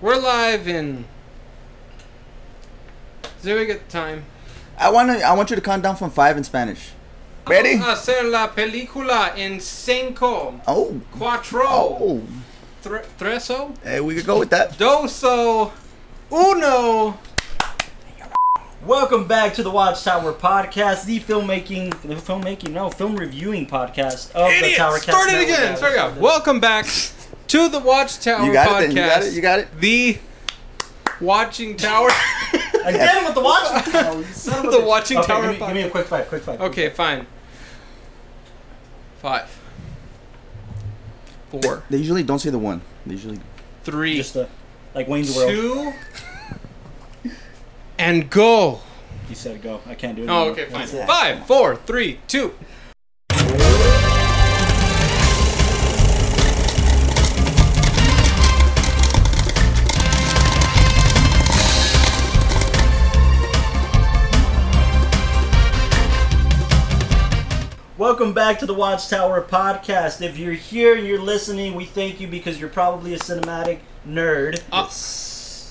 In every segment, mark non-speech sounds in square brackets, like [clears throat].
We're live in. There we get time. I want to. I want you to count down from five in Spanish. Ready? Vamos a hacer la película en cinco, Oh. cuatro, Oh. tre- treso, Hey, we could go with that. doso, uno. Welcome back to the Watchtower Podcast, the filmmaking, the filmmaking, no, film reviewing podcast of the Idiot! Tower Start it again. Start it again. Welcome back to the Watchtower You got it. podcast. Then. You got it. You got it. The Watching Tower. Again with the watch. You son of a The. Watching okay, Tower Give me, give me a quick five. Quick five. okay, fine. Five. Four. They usually don't say the one. They usually. Three. Just uh, like Wayne's World. two. And go. He said go. I can't do it. Oh, anymore. okay, fine. Five, four, three, two. Welcome back to the Watchtower Podcast. If you're here and you're listening, we thank you because you're probably a cinematic nerd. Uh,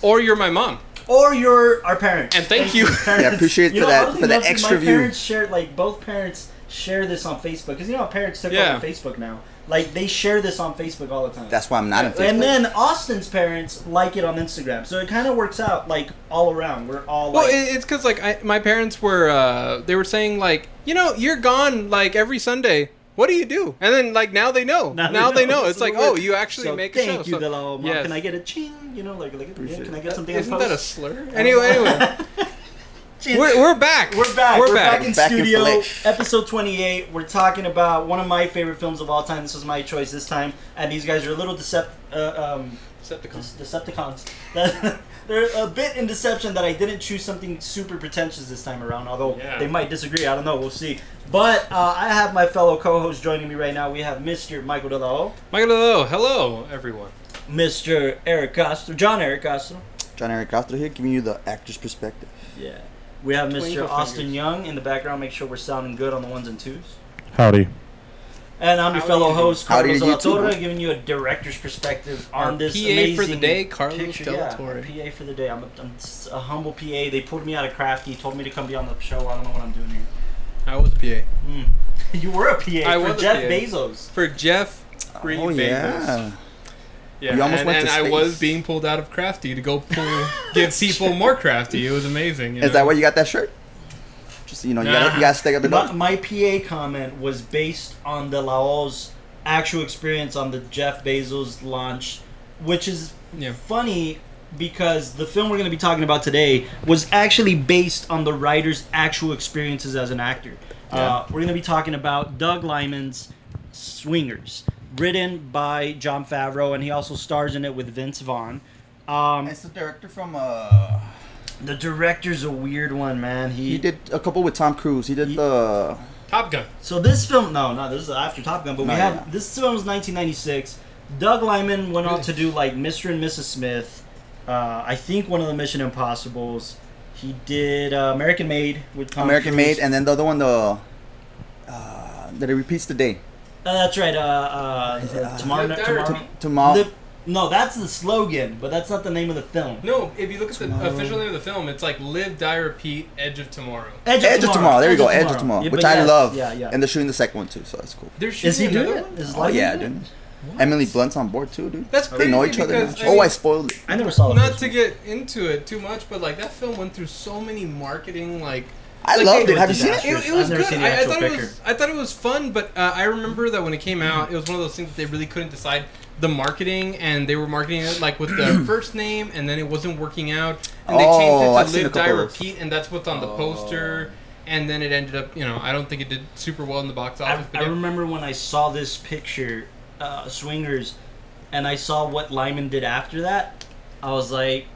or you're my mom. or you're our parents. And thank you. parents. Yeah, appreciate You for know, that- for that extra my view. parents share like both parents share this on Facebook because you know how parents took Yeah. over Facebook now. Like they share this on Facebook all the time. That's why I'm not on Facebook. and then Austin's parents like it on Instagram, so it kind of works out like all around. We're all Well, like, it's because like I, my parents were uh, they were saying like you know you're gone like every Sunday. What do you do? And then like now they know. Now, they know. It's So like we're- oh you actually so make a thank you, so- Delo. Mom, yes. Can I get a ching? You know, like, like Appreciate can I get something? Isn't that a slur? [laughs] Anyway, anyway, Ching. [laughs] we're, we're back. We're back. We're, We're, back. back, in Back studio. flesh. episode 28. We're talking about one of my favorite films of all time. This was my choice this time. And these guys are a little decept- uh, um, Decepticons. Decepticons. [laughs] They're a bit in deception that I didn't choose something super pretentious this time around. Although Yeah. they might disagree. I don't know. We'll see. But uh, I have my fellow co-host joining me right now. We have Mr. Michael Delao, Michael, hello, hello everyone. Mr. Eric Castro, John Eric Castro. John Eric Castro here, giving you the actor's perspective. Yeah. We have Mr. Austin fingers. Young in the background. Make sure we're sounding good on the ones and twos. Howdy. And I'm your Howdy. fellow host, Carlos to de you la too, Torre, giving you a director's perspective Our on this PA amazing for the day, Carlos picture. de la Yeah, PA for the day. I'm a, I'm s- a humble PA. They pulled me out of Crafty, told me to come be on the show. I don't know what I'm doing here. I was a PA Mm. [laughs] you were a PA I for was a Jeff PA. Bezos. for Jeff. Green oh Bagels. yeah. Yeah, You almost and, went and to I was being pulled out of Crafty to go [laughs] pull, give people more Crafty. It was amazing. you Is know? that why you got that shirt? Just you know, you gotta you gotta stay up the My, dog. my PA comment was based on the Laos actual experience on the Jeff Bezos launch, which is Yeah. funny because the film we're going to be talking about today was actually based on the writer's actual experiences as an actor. Uh, we're going to be talking about Doug Liman's Swingers, written by Jon Favreau, and he also stars in it with Vince Vaughn. Um, It's the director from uh. the director's a weird one, man. He, He did a couple with Tom Cruise. He did He- the. Top Gun. So this film, no, no, this is after Top Gun, but we No, have yeah. this film was 1996. Doug Liman went on to do like Mr. and Mrs. Smith. Uh, I think one of the Mission Impossible's. He did uh, American Made with Tom American Cruise. Made, and then the other one, the. Uh, that it repeats the day. Uh, that's right. Uh, uh, uh, tomorrow, Live tomorrow. Dirty. Tomorrow. Live- no, that's the slogan, but that's not the name of the film. No, if you look at the Tomorrow. official name of the film, it's like Live, Die, Repeat, Edge of Tomorrow. Edge Edge of Tomorrow. There you go. Edge of Tomorrow, Yeah, which but I yes, love. Yeah, yeah. And they're shooting the second one too, so that's cool. They're shooting is he doing another it? one? Is Oh Liman yeah, doing dude. it? Emily Blunt's on board too, dude. That's They know each other. because, now. I Oh, I spoiled it. I never saw the Not first to one. get into it too much, but like that film went through so many marketing like. I like, loved it it. Have you seen it? It, it was I've never good. seen I, I actual thought it was. I thought it was fun, but uh, I remember that when it came out, it was one of those things that they really couldn't decide the marketing, and they were marketing it like with the [clears throat] first name, and then it wasn't working out, and they Oh, changed I've it seen to a Live, Die, couple of those. Repeat, and that's what's on the poster. And then it ended up, you know, I don't think it did super well in the box I, office. but I yeah. remember when I saw this picture, uh, Swingers, and I saw what Liman did after that. I was like,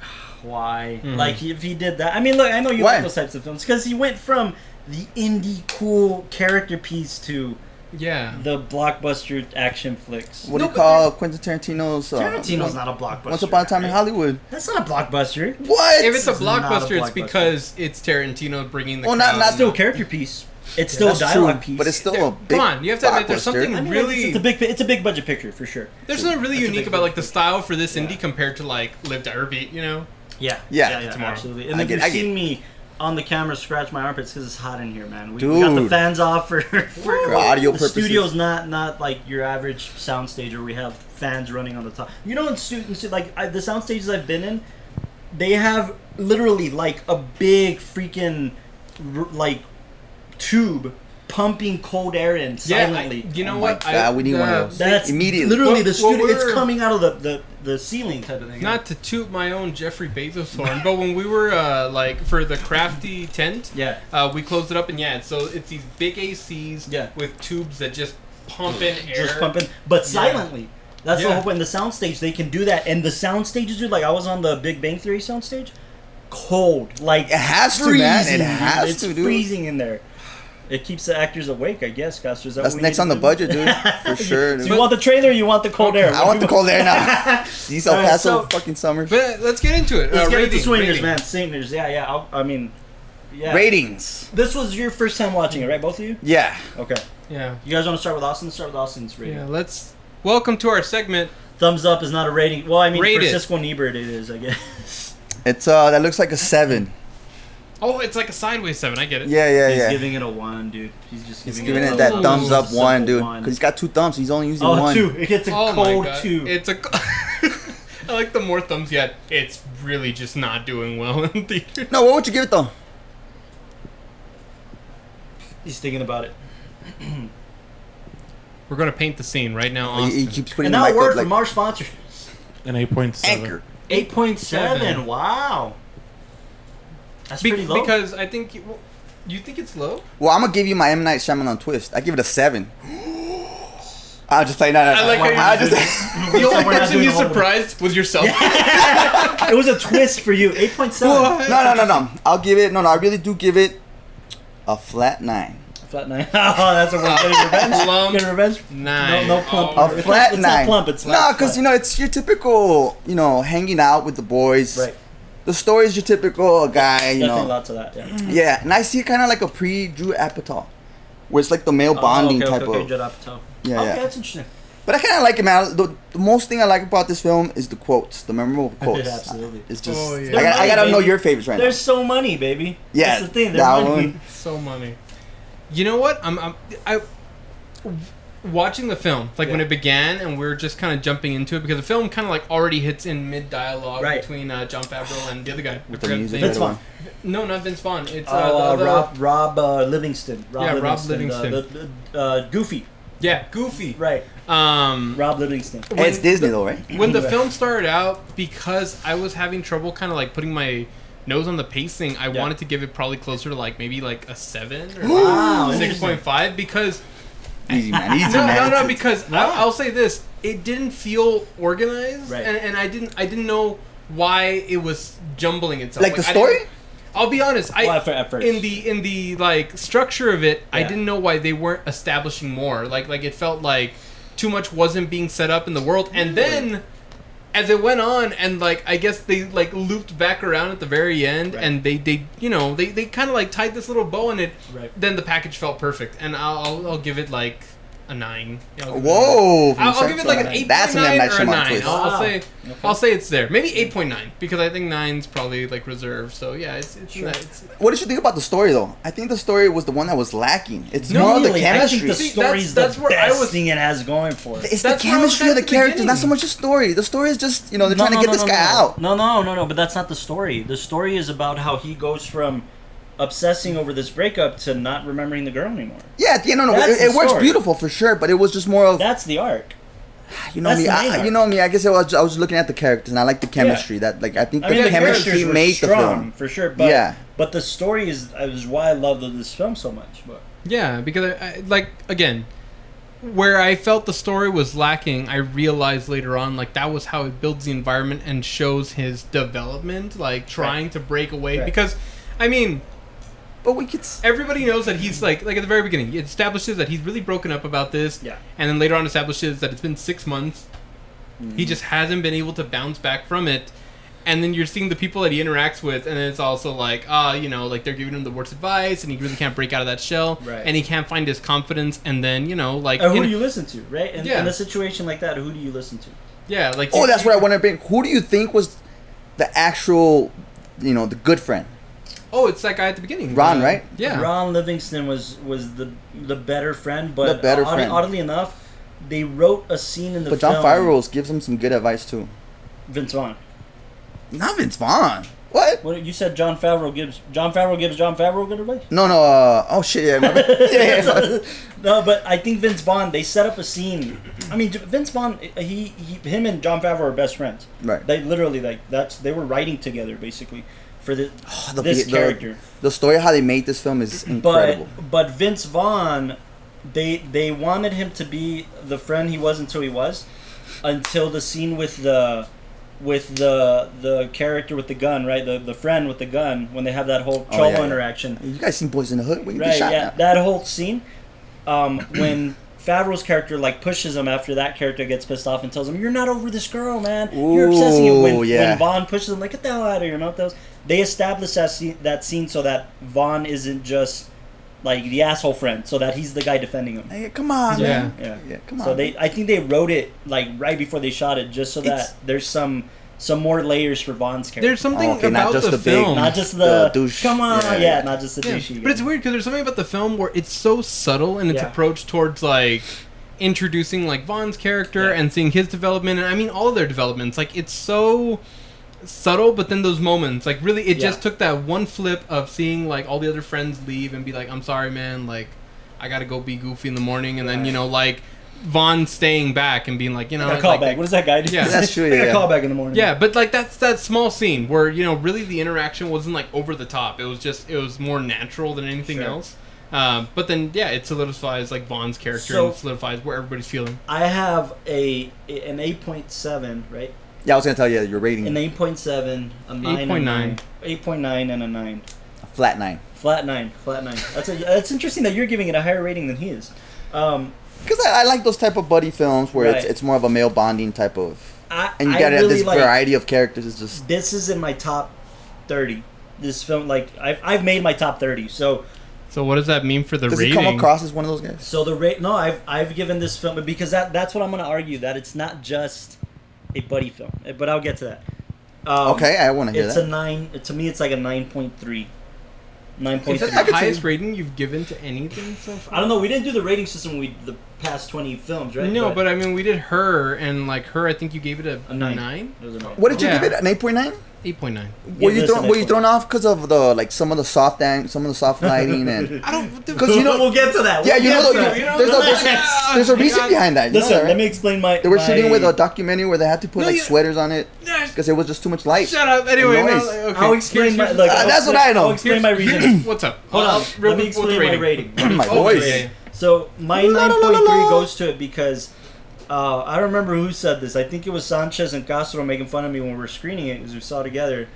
why? Mhm. Like if he did that, I mean, look, I know you Why? like those types of films because he went from the indie cool character piece to Yeah. the blockbuster action flicks. What No, do you but call Quentin Tarantino's? Uh, Tarantino's not a blockbuster. Once Upon a Time in? Hollywood. That's not a blockbuster. What? If it's a It's a blockbuster, it's because it's Tarantino bringing the. Well, not- crowd not. Still a character piece. It's still a That's dialogue true, piece. but it's still There- a big. come on, you have to admit there's something I mean, really- it's, it's a big it's a big budget picture for sure. There's something really That's unique about like the style for this Yeah. indie compared to like Live Die or Beat, you know? Yeah, Yeah, tomorrow. absolutely. And I if get- you've I get- seen me on the camera scratch my armpits because it's hot in here, man. We, we got the Dude. fans off for, [laughs] for, For audio the purposes. studio's not not like your average soundstage where we have fans running on the top. You know, in students like I, the sound stages I've been in, they have literally like a big freaking r- like tube pumping cold air in Yeah, I- silently. you know Oh what? God, we need one of those. That's Immediately. Literally, What- the what studio. It's coming out of the, the, the ceiling type of thing. Not to toot my own Jeffrey Bezos horn, but when we were uh, like for the crafty tent, Yeah. uh, we closed it up and yeah, so it's these big ACs Yeah. with tubes that just pump in air. just pumping, but silently. That's the Yeah. whole point. In the soundstage, they can do that, and the sound stages, dude. Like I was on the Big Bang Theory soundstage, cold, like It has to, man. It freezing, has dude. it's to, dude. freezing in there. It keeps the actors awake, I guess, Custer. Is that That's next on to the do? budget, dude. [laughs] For sure. Do you want the trailer? or You want the cold air? I want the cold air now. [laughs] These El Alright, Paso so- fucking summers. But let's get into it. Let's uh, get rating, into swingers, rating. man. Swingers, yeah, yeah. I'll, I mean, yeah. Ratings. This was your first time watching it, right? Both of you? Yeah. Okay. Yeah, You guys want to start with Austin? Start with Austin's rating. yeah. Let's welcome to our segment. Thumbs up is not a rating. Well, I mean, Rate for it. Siskel and Ebert, it is, I guess. It's uh that looks like a seven. Oh, it's like a sideways seven. I get it. Yeah, yeah, yeah. He's yeah. giving it a one, dude. He's just giving it a He's giving, giving it, it a that thumbs up one, dude. Because he's got two thumbs. He's only using Oh, one. two. It gets a Oh cold my god. two. It's a. [laughs] I like the more thumbs yet. It's really just not doing well in theater. No, what would you give it though? He's thinking about it. [clears throat] We're gonna paint the scene right now. He, Austin. he keeps putting And the now mic a word up like from our sponsors. An 8.7. anchor. Eight point seven. Seven. Wow. That's Be- pretty low. because I think you, well, you think it's low. Well, I'm gonna give you my M Night Shyamalan twist. I give it a seven. [gasps] I'll just play. No, no, no. I like how you I'll just- just. [laughs] [laughs] The only person you surprised was yourself. [laughs] it was a twist for you. Eight point seven. What? no, no, no, no. I'll give it. No, no. I really do give it a flat nine. Flat nine. Oh, that's a word. Getting revenge. Plump Getting revenge. nine. No, no plump. Oh, A It's not- flat it's not plump. It's no, flat, because you know it's your typical, you know, hanging out with the boys. Right. The story is your typical guy, you Definitely know. lots of that. Yeah. Mm. Yeah, and I see kind of like a pre-Drew Apatow, where it's like the male oh, bonding oh, okay, type okay, okay, of. Judd Apatow. Yeah, okay, yeah. that's interesting. But I kind of like it, man. The, the most thing I like about this film is the quotes, the memorable [laughs] quotes. Absolutely. It's just Oh, yeah. I, gotta, I gotta know your favorites right There's so money, baby. Yeah, That's the thing. They're that money. one. So money. You know what? I'm, I'm I watching the film like when it began, and we are just kind of jumping into it because the film kind of like already hits in mid dialogue Right. between uh, Jon Favreau and the other guy. I With the music. Vince. Vaughn. No, not Vince Vaughn. It's Oh, uh, uh, the, the- Rob Rob uh, Livingston. Rob Yeah, Rob Livingston. Uh, the, the, uh, Goofy. Yeah, Goofy. Right. Um, Rob Livingston. Hey, it's Disney the- though, right? when the film started out, because I was having trouble kind of like putting my nose on the pacing, I Yeah. wanted to give it probably closer to like maybe like a seven or Wow, six point five because Easy man, [laughs] easy no, man. no, no, because Wow. I, I'll say this: it didn't feel organized, Right. and, and I didn't, I didn't know why it was jumbling itself. like the story. I'll be honest. I Well, at fir- at first. in the in the like structure of it, I didn't know why they weren't establishing more. Like like it felt like too much wasn't being set up in the world, and then. As it went on, and like I guess they like looped back around at the very end, Right. and they they you know they, they kind of like tied this little bow in it. Right. Then the package felt perfect, and I'll I'll, I'll give it like a nine. Yeah, I'll give it a Whoa! I'll, I'll give it like an Seinfeld. eight That's an M nine or a nine. twist. I'll, I'll Wow. say oh, Okay. I'll say it's there. Maybe eight point nine because I think nine's probably like reserved. So yeah, it's it's, Sure. nice. What did you think about the story though? I think the story was the one that was lacking. It's No, more of the Really, I chemistry. think the See, story's that's- that's the where I best was- thing it has going for it. It's That's the where I was chemistry of the at the characters, not so much the story. The story is just, you know, they're No, trying no, to get no, this no, guy no. out. No, no, no, no. But that's not the story. The story is about how he goes from obsessing over this breakup to not remembering the girl anymore. Yeah, yeah, no, no, That's it, it the works story. beautiful for sure, but it was just more of, That's the arc. you know that's me, the main I, arc. you know me. I guess I was, I was looking at the characters and I like the chemistry. That like I think I the mean, the chemistry characters were made the strong film. for sure. But Yeah. but the story is is why I love this film so much. But Yeah, because I, I like again, where I felt the story was lacking, I realized later on like that was how it builds the environment and shows his development, like trying to break away. Right. Because, I mean, But we could. s- everybody knows that he's like like at the very beginning, it establishes that he's really broken up about this. Yeah. And then later on establishes that it's been six months. He just hasn't been able to bounce back from it. and then you're seeing the people that he interacts with, and then it's also like, ah, you know, like they're giving him the worst advice, and he really can't break out of that shell, Right. and he can't find his confidence, and then you know, like, Uh, who in- do you listen to, right? In, Yeah. in a situation like that, who do you listen to? yeah, like, Oh, you- that's where I want to bring. Who do you think was the actual, you know, the good friend? Oh, it's that guy at the beginning, Ron, Uh, right? Yeah, Ron Livingston was was the the better friend, but The better odd- friend. oddly enough, they wrote a scene in the But John film. Favreau gives him some good advice too. Vince Vaughn. Not Vince Vaughn. What? What you said? Jon Favreau gives Jon Favreau gives Jon Favreau good advice. No, no. Uh, oh shit! Yeah, remember? [laughs] yeah, yeah. no, but I think Vince Vaughn. They set up a scene. I mean, Vince Vaughn. He, he him and Jon Favreau are best friends. Right. They literally like that's they were writing together basically for the, [sighs] Oh, the, this the- character. The, story of how they made this film is incredible. But but Vince Vaughn, they they wanted him to be the friend he was until he was, until the scene with the, with the the character with the gun, right? The the friend with the gun when they have that whole Oh, cholo yeah, yeah. interaction. you guys seen Boys in the Hood? When you Right, shot yeah, that whole scene, um, when [clears throat] Favreau's character like pushes him after that character gets pissed off and tells him, "You're not over this girl, man. You're obsessing." And when, Ooh, yeah. when Vaughn pushes him, like, "Get the hell out of your mouth!" Those they establish that scene, that scene so that Vaughn isn't just like the asshole friend, so that he's the guy defending him. Hey, come on, Yeah. man. Yeah, Yeah, come on. So they, I think they wrote it like right before they shot it, just so that It's- there's some some more layers for Vaughn's character. there's something Oh, okay, not about just the, the big- film, not just the, the douche. come on, Yeah, yeah, yeah. not just the Yeah, douchey. But it's weird because there's something about the film where it's so subtle in its Yeah. approach towards like introducing like Vaughn's character Yeah. and seeing his development, and I mean all of their developments. Like it's so subtle, but then those moments, like really, it just took that one flip of seeing like all the other friends leave and be like, "I'm sorry, man. Like I gotta go be goofy in the morning," and then you know like Vaughn staying back and being like, you know, I got a it's call like, back. What does that guy do? Yeah. That's [laughs] true, I got yeah. a call back in the morning. Yeah, but like that's that small scene where you know really the interaction wasn't like over the top. It was just it was more natural than anything Sure. else. Um, but then yeah, it solidifies like Vaughn's character So- and solidifies where everybody's feeling. I have a an eight point seven, right? yeah, I was gonna tell you your rating. An eight point seven, a nine, 8.9. eight point nine, and a nine. Flat nine. Flat nine, flat nine. That's a, that's interesting that you're giving it a higher rating than he is. Um, Because I, I like those type of buddy films where it's Right. it's more of a male bonding type of, I, and you I got really this like, variety of characters. It's just This is in my top thirty. This film, like I've, I've made my top thirty. So So what does that mean for the does rating? he come across as one of those guys? so the rate no, I've I've given this film because that that's what I'm going to argue that it's not just a buddy film, but I'll get to that. Um, okay, I want to hear It's that. a nine. To me, it's like a nine point three. Nine Is that the highest rating you've given to anything so far? I don't know. We didn't do the rating system. We the past twenty films, right? No, but I mean we did her and like her. I think you gave it a, A nine. nine, It was a nine. what did you Yeah. give it? An eight point nine? eight point nine. Were Give you this thrown, an were you 8.9. thrown off because of the like some of the soft ang- some of the soft [laughs] lighting and I don't. because [laughs] you know [laughs] we'll get to that. yeah We'll you get know, to the- that. you you know, there's, a, relax. there's, there's a reason behind that. You Listen, know that, right? let me explain my. They were my- shooting with a documentary where they had to put No, like you- sweaters on it because it was just too much light. Shut up. Anyway, no, noise. okay. I'll explain my. here's- Uh, I'll that's what explain- I know. I'll explain my reason. What's up? Hold on. real Let me quick, what's the explain my rating. My Oh, voice. yeah, yeah. So my La, la, la, la, goes to it because uh, I don't remember who said this. I think it was Sanchez and Castro making fun of me when we were screening it because we saw it together,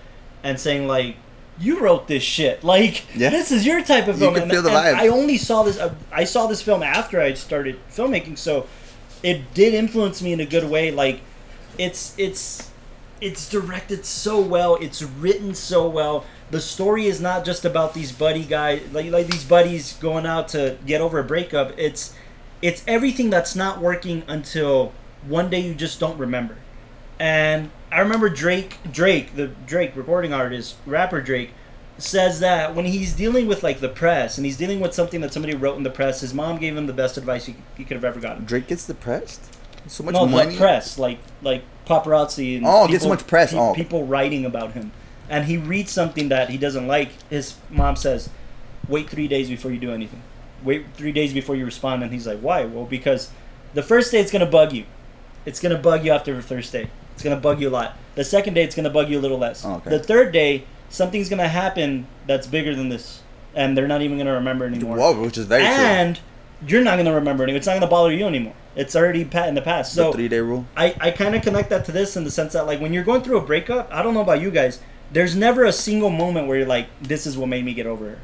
and saying like, "You wrote this shit. [laughs] Like Yeah. this is your type of You film." can and, feel the vibe. I only saw this. Uh, I saw this film after I started filmmaking, so it did influence me in a good way. Like it's it's it's directed so well. It's written so well. The story is not just about these buddy guys, like like these buddies going out to get over a breakup. It's it's everything that's not working until one day you just don't remember. And I remember Drake, Drake, the Drake recording artist, rapper Drake, says that when he's dealing with like the press and he's dealing with something that somebody wrote in the press, his mom gave him the best advice he, he could have ever gotten. Drake gets depressed. So much no, money. the press, like like paparazzi and Oh, gets so much press, pe- oh. people writing about him, and he reads something that he doesn't like. His mom says, "Wait three days before you do anything. Wait three days before you respond." And he's like, "Why?" Well, because the first day it's gonna bug you. It's gonna bug you after the first day. It's gonna bug you a lot. The second day it's gonna bug you a little less. Oh, okay. The third day something's gonna happen that's bigger than this, and they're not even gonna remember anymore Whoa, which is very true. and you're not going to remember it. It's not going to bother you anymore. It's already pat in the past. the So three day rule. I, I kind of connect that to this in the sense that like when you're going through a breakup, I don't know about you guys. There's never a single moment where you're like, "This is what made me get over her."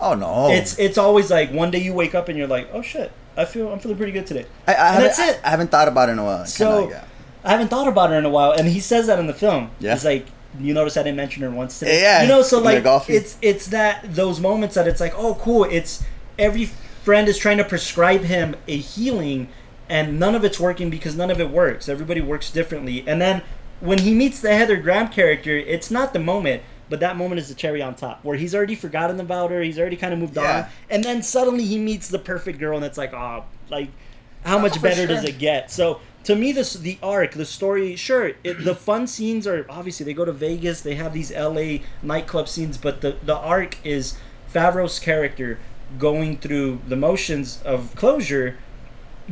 Oh no. It's it's always like one day you wake up and you're like, "Oh shit, I feel I'm feeling pretty good today." I, I, and that's it. I, I haven't thought about it in a while. So Kinda, yeah. I haven't thought about her in a while, and he says that in the film. Yeah. He's like, You notice I didn't mention her once today. Yeah, You know, so like it's it's that those moments that it's like, oh, cool. It's every friend is trying to prescribe him a healing, and none of it's working because none of it works. Everybody works differently. And then when he meets the Heather Graham character, it's not the moment. But that moment is the cherry on top, where he's already forgotten about her. He's already kind of moved Yeah. on, and then suddenly he meets the perfect girl, and it's like, oh, like, how oh, much for better does sure. it get? So to me, this the arc, the story, sure, it, the fun scenes are obviously they go to Vegas, they have these L.A. nightclub scenes, but the the arc is Favreau's character going through the motions of closure,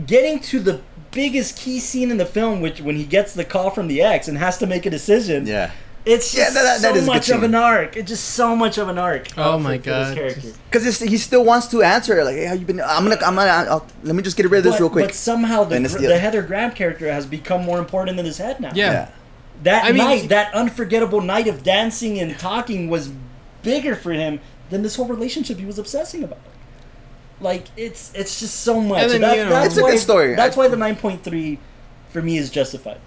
getting to the biggest key scene in the film, which when he gets the call from the ex and has to make a decision. Yeah. It's Yeah, just that- that- that so is much of an arc. It's just so much of an arc. Oh uh, my for- for this God. character. Because he still wants to answer her, like, hey, how you been? I'm gonna, I'm gonna, I'll, let me just get rid of this but, real quick. But somehow the, the, the- Heather Graham character has become more important than his head now. Yeah. yeah. That I mean- night, that unforgettable night of dancing and talking was bigger for him than this whole relationship he was obsessing about. Like it's it's just so much. And then, that's, you know- that's It's a why, good story. That's why the nine point three for me is justified.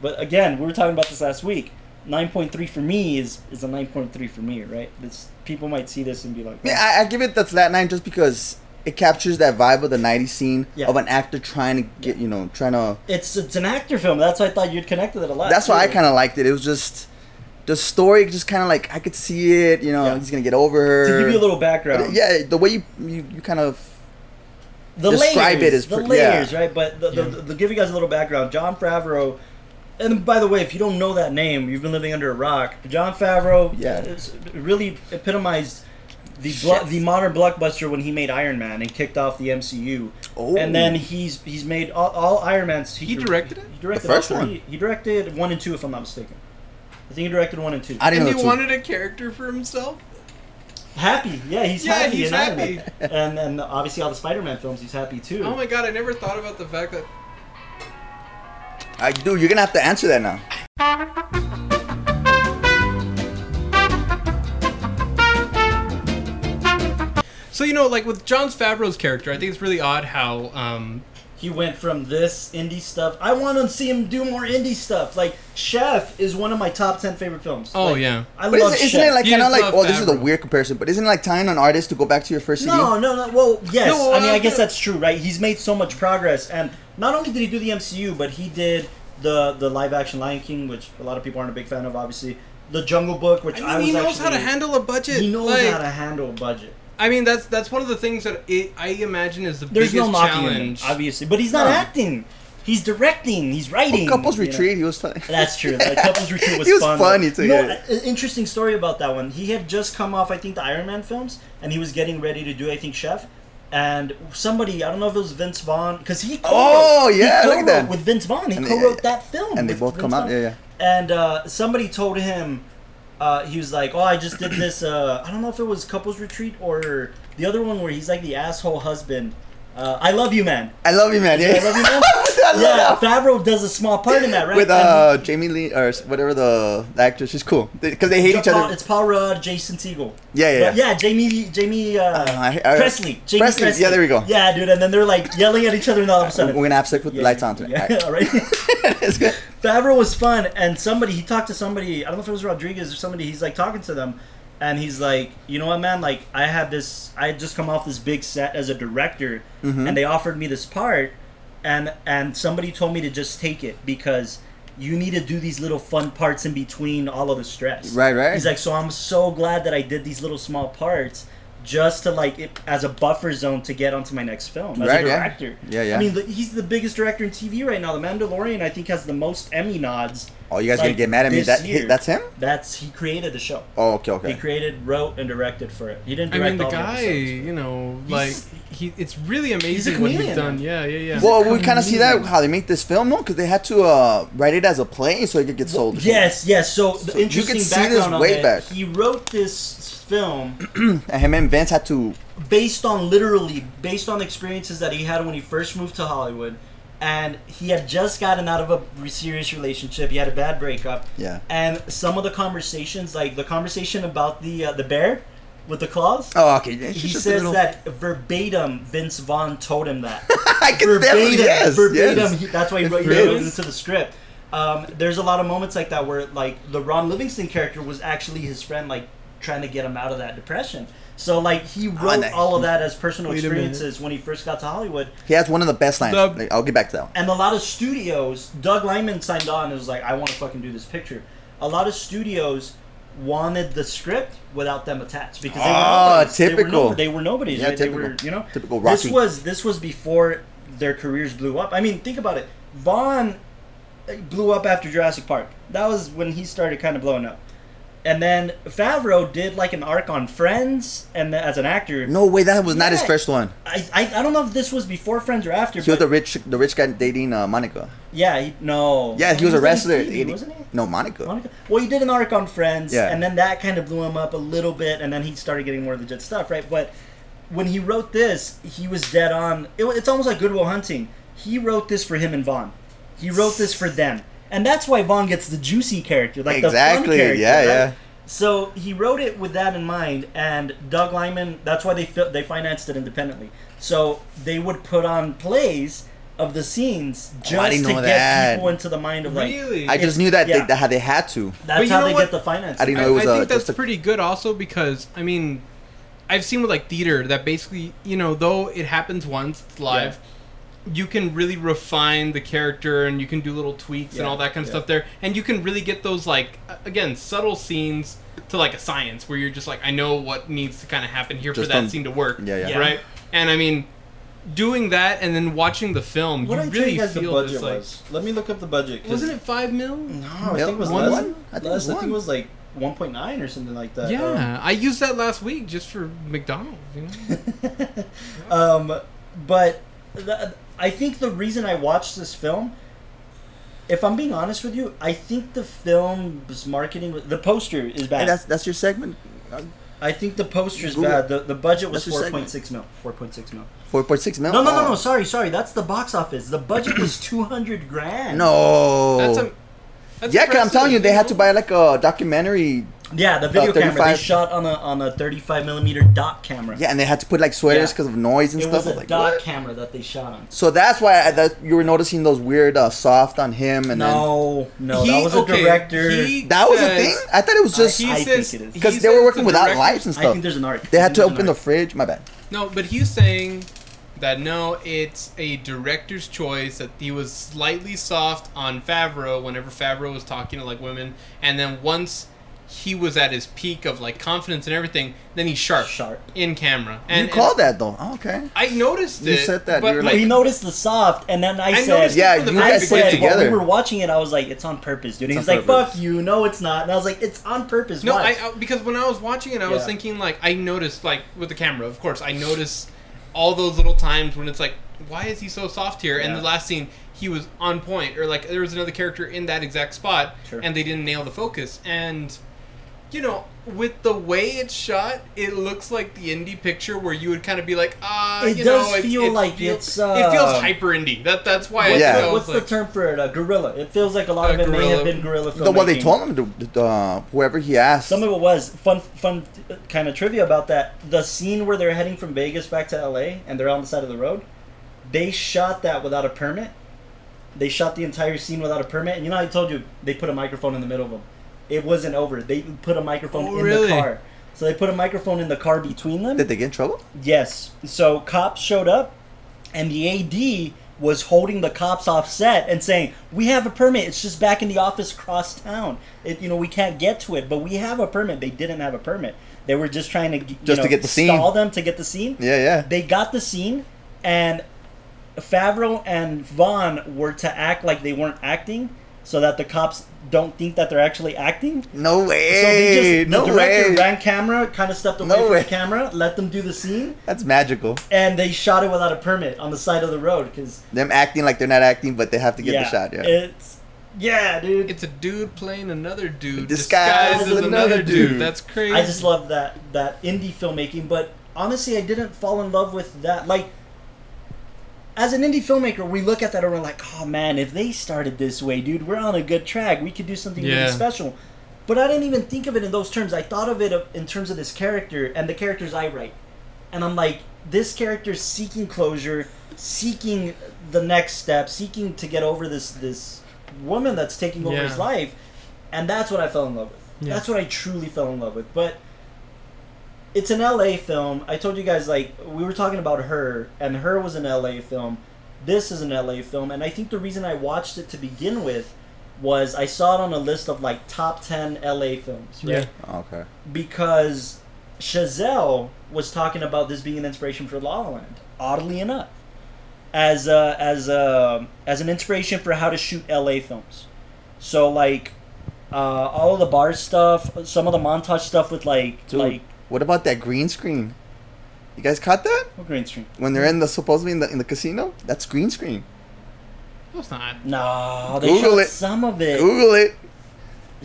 But again, we were talking about this last week. Nine point three for me is is a nine point three for me, right? This people might see this and be like, Yeah, I, I give it the flat nine just because it captures that vibe of the '90s scene Yeah. of an actor trying to get, you know, trying to. it's it's an actor film. That's why I thought you'd connect with it a lot. That's why I kind of liked it. It was just the story, just kind of like I could see it. You know, Yeah. he's gonna get over her. to give you a little background. Yeah, the way you you, you kind of the describe layers, it as the pre- yeah. layers, right? But the, the, Yeah. the, to give you guys a little background, Jon Favreau. And by the way, if you don't know that name, you've been living under a rock. Jon Favreau, Yeah. Uh, is- really epitomized the blo- the modern blockbuster when he made Iron Man and kicked off the MCU. Oh. And then he's he's made all, all Iron Man's. He directed it? He directed The first all one. three. He directed one and two, if I'm not mistaken. I think he directed one and two. I didn't And know he too. wanted a character for himself. happy, yeah, he's Yeah, happy. he's in Iron Man. happy. [laughs] and then obviously all the Spider-Man films, he's happy too. Oh my god, I never thought about the fact that I do. You're gonna have to answer that now. So you know, like with Jon Favreau's character, I think it's really odd how um, he went from this indie stuff. I want to see him do more indie stuff. Like Chef is one of my top ten favorite films. Oh, Like, yeah. I But love isn't, isn't it like kind of like? love Oh, this is a weird comparison, but isn't it like tying an artist to go back to your first CD? no, no, no. Well, yes. No, I mean, I guess that's true, right? He's made so much progress, and not only did he do the MCU, but he did the the live action Lion King, which a lot of people aren't a big fan of, obviously. The Jungle Book, which I I, mean, was he knows actually, how to handle a budget. He knows like, how to handle a budget. I mean, that's that's one of the things that it, I imagine is the There's biggest no knocking him, challenge. obviously, but he's not No. acting. He's directing. He's writing. Couples you know? retreat. He was. Like, That's true. The [laughs] couples retreat was, He was fun. funny, too, You know, yeah. an interesting story about that one. He had just come off, I think, the Iron Man films, and he was getting ready to do, I think, Chef. And somebody, I don't know if it was Vince Vaughn, because he co-wrote, Oh, he yeah, look at co-wrote that. with Vince Vaughn. He And they- co-wrote that film, and they with both Vince come out. Vaughn. Yeah, yeah. And uh, somebody told him, uh, he was like, "Oh, I just did this. Uh, I don't know if it was couples retreat or the other one where he's like the asshole husband. Uh, I love you, man. I love you, man. Yeah. [laughs] I love you, man. Yeah. Favreau does a small part in that, right? With And- uh Jamie Lee or whatever the, the actress, she's cool because they hate each Paul- other. It's Paul Rudd, Jason Segel. Yeah, yeah, But yeah. yeah. Jamie, Jamie uh, Uh, I- I- Pressly, Jaime Pressly, Pressly. yeah, there we go. Yeah, dude, and then they're like yelling at each other, and all of a sudden, We're gonna have sex with Yeah, the lights on today. Yeah, all right. [laughs] [laughs] it's good. Favreau was fun, and somebody he talked to somebody. I don't know if it was Rodriguez or somebody. He's like talking to them, and he's like, you know what, man? Like, I had this. I had just come off this big set as a director, Mm-hmm. and they offered me this part, and and somebody told me to just take it because. You need to do these little fun parts in between all of the stress. Right, right. He's like, so I'm so glad that I did these little small parts just to like it as a buffer zone to get onto my next film as Right, a yeah. director. Yeah, yeah. I mean, the, he's the biggest director in TV right now. The Mandalorian, I think, has the most Emmy nods. Oh, you guys like, gonna get mad at me? That year. that's him? That's he created the show. Oh, okay, okay. He created, wrote, and directed for it. He didn't I direct mean, the all guy, episodes. you know, like He's- he, it's really amazing what he's done. man. Yeah, yeah, yeah. well, we kind of see that how they make this film, no? Because they had to uh, write it as a play so it could get sold. or Yes, yes. So, the So you interesting can see this background on way it, back. He wrote this film. [clears throat] And him and Vince had to. based on literally based on experiences that he had when he first moved to Hollywood, and he had just gotten out of a serious relationship. He had a bad breakup. Yeah. And some of the conversations, like the conversation about the uh, the bear with the claws. Oh, okay. it's He says little- that verbatim. Vince Vaughn told him that. [laughs] I can definitely yes, verbatim. yes. He, that's why he wrote, he wrote it into the script. Um, there's a lot of moments like that where like the Ron Livingston character was actually his friend, like trying to get him out of that depression. So like he wrote that- all of that as personal Wait experiences when he first got to Hollywood. He has one of the best lines. The- I'll get back to that one. And a lot of studios, Doug Liman signed on and was like, I want to fucking do this picture. A lot of studios wanted the script without them attached because they were Ah, nobodies. They were, typical. no, they were nobodies. Yeah. They typical. were, you know, Typical this was this was before their careers blew up. I mean, think about it. Vaughn uh, blew up after Jurassic Park. That was when he started kind of blowing up. And then Favreau did like an arc on Friends, and as an actor, No way, that was not his first one. I, I I don't know if this was before Friends or after. He was the rich, the rich guy dating uh, Monica. yeah, he, no, Yeah, he was a wrestler. He- wasn't he? No, Monica. Monica? Well, he did an arc on Friends, Yeah. and then that kind of blew him up a little bit, and then he started getting more legit stuff, right? But when he wrote this, he was dead on. It, it's almost like Good Will Hunting. He wrote this for him and Vaughn. He wrote this for them, and that's why Vaughn gets the juicy character, like the fun Exactly, character. yeah, right? yeah. So he wrote it with that in mind, and Doug Liman. That's why they fi- they financed it independently. So they would put on plays of the scenes Oh, just didn't to get that. people into the mind of like. Really? I just knew that yeah. they, that how they had to. That's how they what? get the financing. I didn't I, know it was, I uh, think that's a- pretty good also because I mean, I've seen with like theater that basically you know though it happens once it's live, you can really refine the character and you can do little tweaks and all that kind of yeah. stuff there, and you can really get those like again subtle scenes to like a science where you're just like I know what needs to kind of happen here Just for that don't- scene to work. Yeah, yeah. Yeah. Right. And I mean, doing that and then watching the film, What you did I really you guys the budget this like. was? Let me look up the budget Wasn't it five mil? No, I think it was one? less. I think it less. was I think it was like 1.9 or something like that. Yeah, I used that last week just for McDonald's. You know? Um, [laughs] um, but the, I think the reason I watched this film, if I'm being honest with you, I think the film's marketing, the poster is Hey, bad. that's that's your segment. I think the poster's Google. bad. The, the budget was That's your segment. 4.6 mil. 4.6 mil. Four point six mil. No, no, no, Oh. no. Sorry, sorry. That's the box office. The budget was [clears throat] 200 grand. No. That's a. That's yeah, cause I'm telling you, they had to buy like a documentary. Yeah, the video About camera. They shot on a on a 35 millimeter dot camera. Yeah, and they had to put like sweaters Yeah. because of noise and it stuff. was I a was like, dot what? camera that they shot on. So that's why I, that you were noticing those weird uh, soft on him, and then No, no, He- that was a okay, director. that was a thing. I thought it was just he I says think it is. because they were working the without director- lights and stuff. I think there's an art. They had to open the fridge. My bad. No, but he's saying that no, it's a director's choice. That he was slightly soft on Favreau whenever Favreau was talking to like women, and then once he was at his peak of like confidence and everything, then he's sharp, Sharp. in camera. And you called that though. Oh, okay. I noticed You it. said that, but you like, he noticed the soft, and then I, I said, Yeah, from the you I guys said beginning. while we were watching it, I was like, "It's on purpose, dude." And It's he's like, "Fuck you, no, it's not." And I was like, "It's on purpose." No, I. I because when I was watching it, I was thinking like I noticed like with the camera, of course, I noticed all those little times when it's like, why is he so soft here? And the last scene, he was on point, or like there was another character in that exact spot, Sure. and they didn't nail the focus. And you know, with the way it's shot, it looks like the indie picture where you would kind of be like, ah, It you does know, feel it like feels, it's, it feels uh, hyper indie. That that's why. what's, I Yeah. the, felt what's the term for it? A gorilla. It feels like a lot A of it may have been gorilla filmmaking. The, what they told him to, to uh, whoever he asked. Some of it was fun. Fun kind of trivia about that. The scene where they're heading from Vegas back to L.A. and they're on the side of the road. They shot that without a permit. They shot the entire scene without a permit, and you know I told you they put a microphone in the middle of them. It wasn't over. They put a microphone Oh, in really? the car. So they put a microphone in the car between them. Did they get in trouble? Yes. So cops showed up, and the AD was holding the cops off set and saying, "We have a permit. It's just back in the office across town. It, you know, we can't get to it, but we have a permit." They didn't have a permit. They were just trying to you Just to get the scene. Stall them to get the scene. Yeah, yeah. They got the scene, and Favreau and Vaughn were to act like they weren't acting, so that the cops don't think that they're actually acting. No way. So way. they just no the director way. ran camera, kind of stepped away No from way. the camera, let them do the scene, That's magical. and they shot it without a permit on the side of the road because Them acting like they're not acting, but they have to get yeah, the shot. Yeah. it's yeah, dude. It's a dude playing another dude Disguised disguised, as as another another dude. dude. That's crazy. I just love that that indie filmmaking, but honestly, I didn't fall in love with that. Like, as an indie filmmaker, we look at that and we're like, oh man, if they started this way, dude, we're on a good track. We could do something Yeah. really special. But I didn't even think of it in those terms. I thought of it in terms of this character and the characters I write. And I'm like, this character's seeking closure, seeking the next step, seeking to get over this this woman that's taking over Yeah. his life, and that's what I fell in love with. Yeah. That's what I truly fell in love with. But it's an LA film. I told you guys like we were talking about her, and her was an LA film. This is an LA film, and I think the reason I watched it to begin with was I saw it on a list of like top ten LA films. Right? Yeah. Okay. because Chazelle was talking about this being an inspiration for La La Land. Oddly enough, as a, as a, as an inspiration for how to shoot LA films. So like uh, all of the bar stuff, some of the montage stuff with like Dude, like what about that green screen? You guys caught that? what green screen? When they're in the supposedly in the in the casino? That's green screen. No, it's not. No, they Google it. some of it. Google it.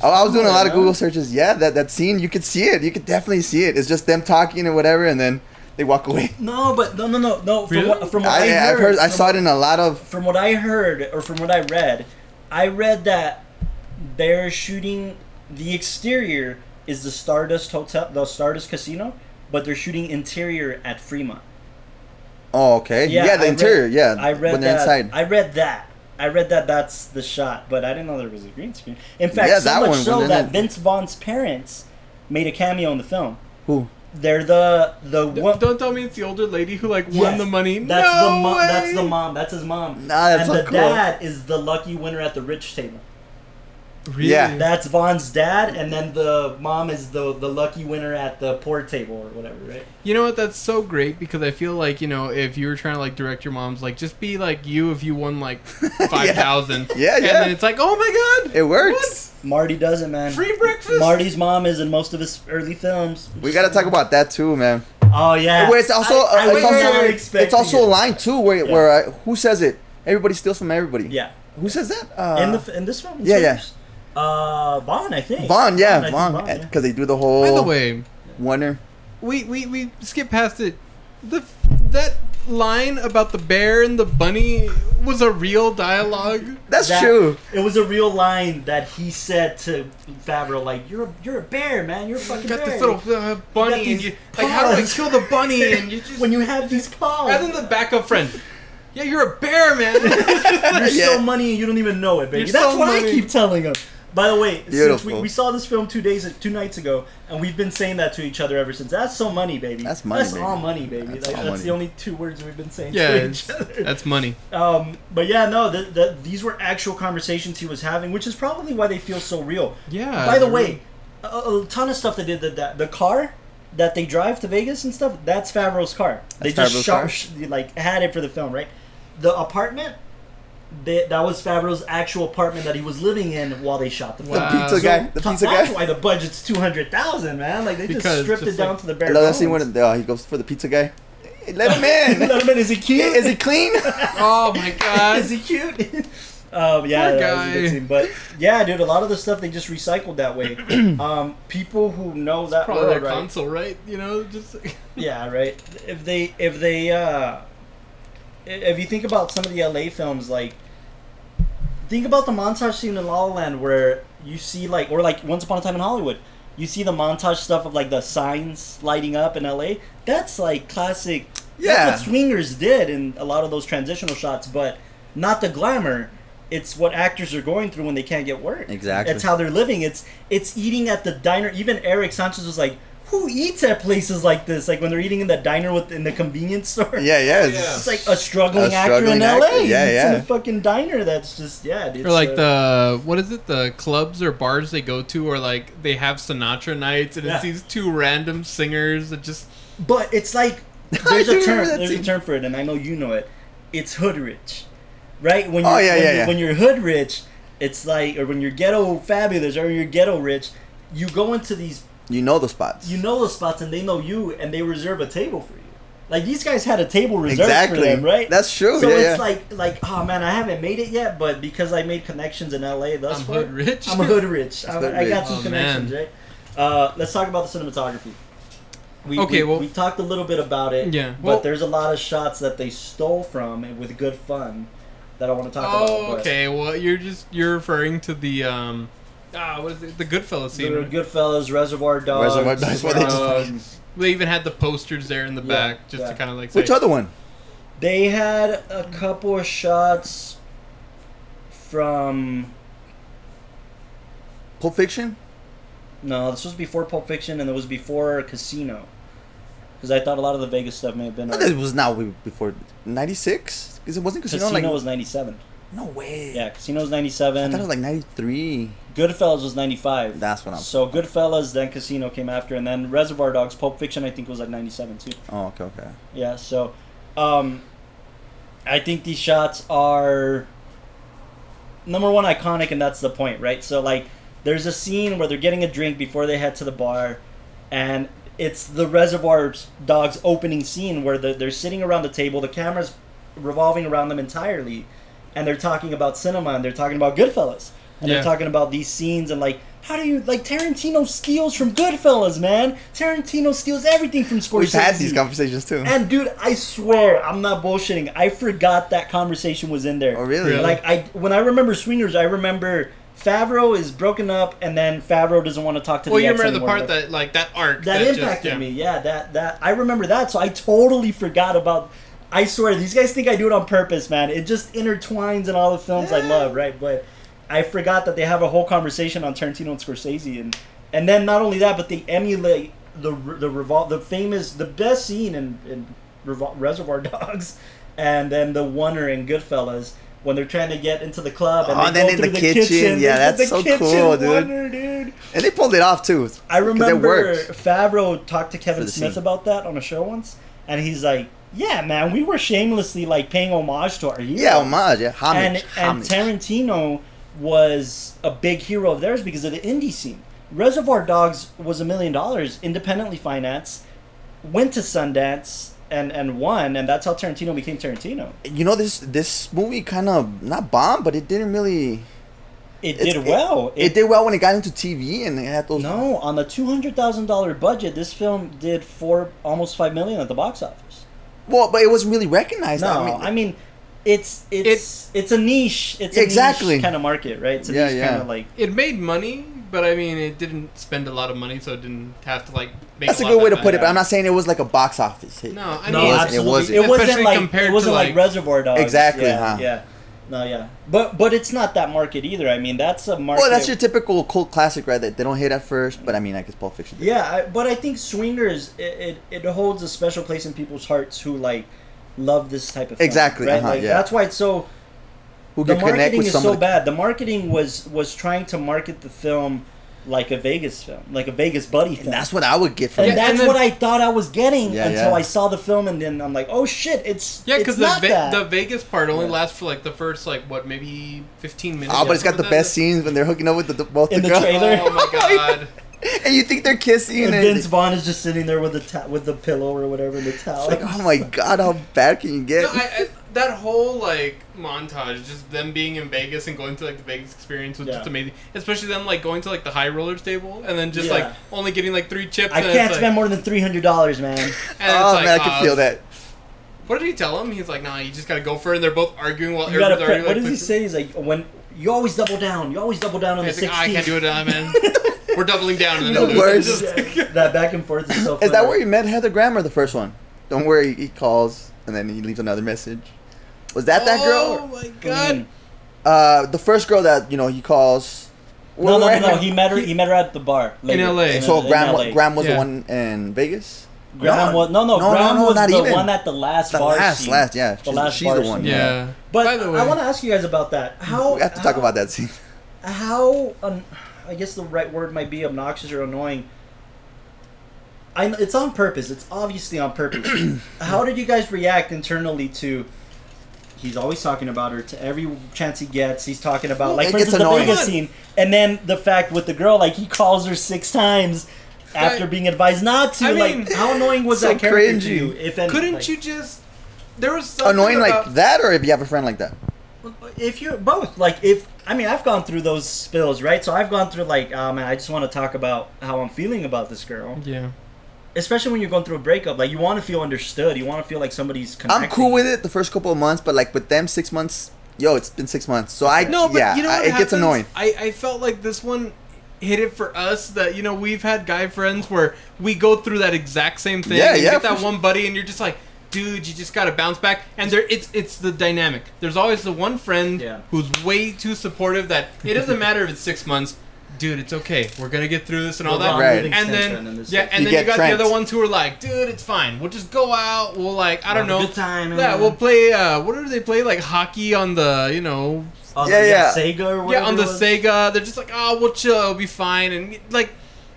Oh, I was doing a lot of Google searches. Yeah, that, that scene, you could see it. You could definitely see it. It's just them talking and whatever, and then they walk away. [laughs] No, but no, no, no, no. From Really? what, from what I, I, heard, have heard. I saw what- it in a lot of. from what I heard or from what I read, I read that they're shooting the exterior is the Stardust Hotel, the Stardust Casino, but they're shooting interior at Fremont. Oh, okay. Yeah, the I read- interior. yeah, I read when they're that. inside. I read that. I read that that's the shot, but I didn't know there was a green screen. In fact, Yeah, so that much one, so that they're- Vince Vaughn's parents made a cameo in the film. Who? They're the the D- one. Don't tell me it's the older lady who like won Yes, the money. That's no the mom. way! That's the mom. That's his mom. Nah, that's and so the cool. dad is the lucky winner at the rich table. Really? Yeah. That's Vaughn's dad, and then the mom is the the lucky winner at the poor table or whatever, right? You know what? That's so great because I feel like you know if you were trying to like direct your mom's like just be like you if you won like [laughs] five thousand. [laughs] Yeah, And yeah. then it's like oh my god, It works. Marty does it, man. free breakfast. Marty's mom is in most of his early films. We gotta talk about that too, man. Oh yeah. Where it's also, I, I uh, it's also, it's expecting also a line too, where Yeah. where uh, who says it? Everybody steals from everybody. Yeah. Who says that? Uh, in the in this film. yeah, yeah. Swingers? Uh, Vaughn, I think. Vaughn, yeah, I think Vaughn, yeah. because they do the whole By the way, wonder. we we we skip past it. The that line about the bear and the bunny was a real dialogue. That's That- true. It was a real line that he said to Favreau, like, "You're a, you're a bear, man. You're a fucking You got bear." this little uh, bunny, and these you like how do I kill the bunny? And you [laughs] just when you have these paws. rather than the backup friend. Yeah, you're a bear, man. [laughs] You're [laughs] Yeah. so money and you don't even know it, baby. You're That's so what I keep telling him. By the way, since we, we saw this film two days, two nights ago, and we've been saying that to each other ever since. That's so money, baby. That's money, That's baby. all money, baby. That's Like, all that's money. the only two words we've been saying yeah, to each other. that's money. Um, but yeah, no, the, the, these were actual conversations he was having, which is probably why they feel so real. Yeah. By the they're way, a, a ton of stuff they did. The, the, the car that they drive to Vegas and stuff, that's Favreau's car. They just Favreau's shot, car? like had it for the film, right? The apartment, they, that was Favreau's actual apartment that he was living in while they shot the film. The pizza So, guy. The pizza that's guy. why the budget's two hundred thousand, man. Like they Because just stripped just it down like- to the I bare love that scene bones. when uh, he goes for the pizza guy. Hey, let him in. [laughs] Let him in. Is he cute? Is he clean? [laughs] Oh my god. Is he cute? [laughs] um, yeah, Poor that was a good scene. But yeah, dude, a lot of the stuff they just recycled that way. [clears throat] um, people who know that Probably world, their right? console, right? You know, just Yeah, right. If they, if they, uh, if you think about some of the LA films, like, think about the montage scene in La La Land where you see like, or like Once Upon a Time in Hollywood, you see the montage stuff of like the signs lighting up in LA. That's like classic. Yeah. That's what swingers did in a lot of those transitional shots, but not the glamour. It's what actors are going through when they can't get work. Exactly. It's how they're living. It's it's eating at the diner. Even Eric Sanchez was like, "Who eats at places like this? Like when they're eating in the diner with in the convenience store." yeah, yeah. Yeah. It's like a struggling, A actor in struggling LA. actor, yeah, It's yeah. in a fucking diner. That's just yeah. It's, or like uh, the what is it? The clubs or bars they go to, or like they have Sinatra nights, and Yeah. it's these two random singers that just But it's like [laughs] there's a remember term. that There's a scene. term for it, and I know you know it. It's hood rich, right? When Oh, you're, yeah, when yeah, yeah. When you're hood rich, it's like, or when you're ghetto fabulous, or you're ghetto rich, you go into these You know the spots. you know the spots and they know you and they reserve a table for you. Like these guys had a table reserved exactly. for them, right? That's true. so yeah, it's yeah. like like oh man, I haven't made it yet, but because I made connections in LA thus I'm far, hood rich. I'm a hood rich. I, hood I got some Oh, connections, man. right? Uh, let's talk about the cinematography. We, Okay, we, well- we talked a little bit about it. Yeah, but well- there's a lot of shots that they stole from and with good fun that I want to talk about. Oh, but okay. Well, you're just you're referring to the um, ah, what is it? The Goodfellas scene. The right? Goodfellas, Reservoir Dogs. Reservoir Dogs, where they just um, They even had the posters there in the Yeah, back just yeah. to kind of like say, Which other one? They had a couple of shots from Pulp Fiction. No, this was before Pulp Fiction, and it was before Casino. Because I thought a lot of the Vegas stuff may have been. No, this was not way before '96 because it wasn't Casino. Casino like was '97. no way. Yeah, Casino was I '97. thought it was like '93. Goodfellas was '95. That's what I'm. So Goodfellas, then Casino came after, and then Reservoir Dogs, Pulp Fiction, I think was like '97 too. Oh, okay, okay. Yeah, so um, I think these shots are number one iconic, and that's the point, right? So like, there's a scene where they're getting a drink before they head to the bar, and it's the Reservoir Dogs opening scene where they're, they're sitting around the table, the camera's revolving around them entirely, and they're talking about cinema and they're talking about Goodfellas, and Yeah. they're talking about these scenes and like. How do you like Tarantino steals from Goodfellas, man? Tarantino steals everything from Scorsese. We've had these conversations too. And dude, I swear, I'm not bullshitting. I forgot that conversation was in there. oh, really? Really? Like I, when I remember Swingers, I remember Favreau is broken up, and then Favreau doesn't want to talk to Well, the you ex remember the part that like that arc that just- impacted yeah. me. Yeah, that that I remember that. So I totally forgot about. I swear, these guys think I do it on purpose, man. It just intertwines in all the films I love, right? But I forgot that they have a whole conversation on Tarantino and Scorsese, and and then not only that, but they emulate the the revol- the famous the best scene in in Revol- Reservoir Dogs, [laughs] and then the oneer in Goodfellas. When they're trying to get into the club and Oh, they and then go in through the the, kitchen. Yeah, There's that's the so kitchen cool, dude. oneer, dude. and they pulled it off too. I remember. Favreau talked to Kevin Smith scene. about that on a show once, and he's like, "Yeah, man, we were shamelessly like paying homage to our heroes." Yeah, homage. Yeah, homage. and and. Tarantino was a big hero of theirs because of the indie scene. Reservoir Dogs was a million dollars, independently financed, went to Sundance and and won, and that's how Tarantino became Tarantino. you know this this movie kind of not bombed, but it didn't really. It did well. It, did well when it got into TV and it had those. No, on the two hundred thousand dollar budget, this film did four almost five million at the box office. Well, but it wasn't really recognized. No, I mean, it's it's it's a niche. It's a Exactly. niche kind of market, right? It's a Yeah, niche yeah. kind of like. It made money, but I mean, it didn't spend a lot of money, so it didn't have to like. Make that's a lot good way to put it. bad. But I'm not saying it was like a box office hit. No, I no, mean, wasn't- it wasn't. It wasn't Especially like compared it wasn't to, like, like- Reservoir Dogs. Exactly, Yeah, huh? yeah. No, yeah. But but it's not that market either. I mean, that's a market. Well, that's your typical cult classic, right? That they don't hit at first, but I mean, I guess Pulp Fiction. did. Yeah, I, but I think Swingers it, it, it holds a special place in people's hearts who like love this type of film, Exactly, Right? uh-huh, like, yeah. That's why it's so Who the marketing is some so the, bad. The marketing was was trying to market the film like a Vegas film, like a Vegas buddy film. And that's what I would get from And it. Yeah, that's then- what I thought I was getting Yeah, until yeah. I saw the film, and then I'm like, oh shit, it's Yeah, because the not Ve- that. the Vegas part only Yeah. lasts for like the first like what maybe fifteen minutes. Oh, but it's got the something like best scenes when they're hooking up with the, the both In the the girls. trailer. Oh my [laughs] god! [laughs] and you think they're kissing, and and, Vince Vaughn is just sitting there with the ta- with the pillow or whatever, in the towel. like, oh my [laughs] god, how bad can you get? No, I, I, that whole like montage, just them being in Vegas and going to like the Vegas experience was Yeah. just amazing. Especially them like going to like the high rollers table and then just Yeah. like only getting like three chips. I and can't spend like, more than three hundred dollars, man. [laughs] And oh like, man, I can uh, feel that. What did he tell him? He's like, nah, you just gotta go for it. And they're both arguing while You everyone's Pre- already what like. does he say? He's like, when you always double down, you always double down on the He's like, sixteen. "Ah, I can't do it, man. We're doubling down. And then The [laughs] worst. that back and forth is so. Is that where you met Heather Graham or the first one? Don't worry, he calls and then he leaves another message. Was that that girl? Oh my god! Uh, the first girl that you know he calls. No, no, no, no. He met her. He met her at the bar later, LA. So in Graham, LA. Graham was Yeah. the one in Vegas. Graham was no, no. no, Graham no, was not the even. one at the last The bar. last, scene. last, yeah. The She's, last she's bar the one. scene. Yeah. But By the way, I want to ask you guys about that. How We have to talk about that scene. how un- I guess the right word might be obnoxious or annoying. I kn- it's on purpose. It's obviously on purpose. [clears throat] how did you guys react internally to? He's always talking about her to every chance he gets. He's talking about Well, like it for gets instance the annoying. Vegas scene, and then the fact with the girl, like he calls her six times after Right. being advised not to. I like mean, how annoying was so that character to you? If any, Couldn't like- you just? There was something Annoying about, like that, or if you have a friend like that. if you both like if i mean i've gone through those spills right so i've gone through like oh man i just want to talk about how i'm feeling about this girl Yeah. especially when you're going through a breakup like you want to feel understood you want to feel like somebody's connecting. I'm cool with it the first couple of months, but like with them six months, yo, it's been six months. So I No, but yeah, you know I- what it gets annoying. I, I felt like this one hit it for us that you know we've had guy friends where we go through that exact same thing. Yeah, and you yeah, get that for one buddy, and you're just like, dude, you just gotta bounce back. And there, it's it's the dynamic. There's always the one friend Yeah. who's way too supportive that it doesn't matter if it's six months. dude, it's okay. We're gonna get through this and all that. Right. And then yeah, and You then you got Trent. the other ones who are like, dude, it's fine. We'll just go out. We'll like, I don't Have a know. good time, Yeah, we'll play. uh What do they play? Like hockey on the, you know, Oh, Yeah, yeah. Sega or yeah, on the. Sega. They're just like, oh, we'll chill. It'll be fine. And like.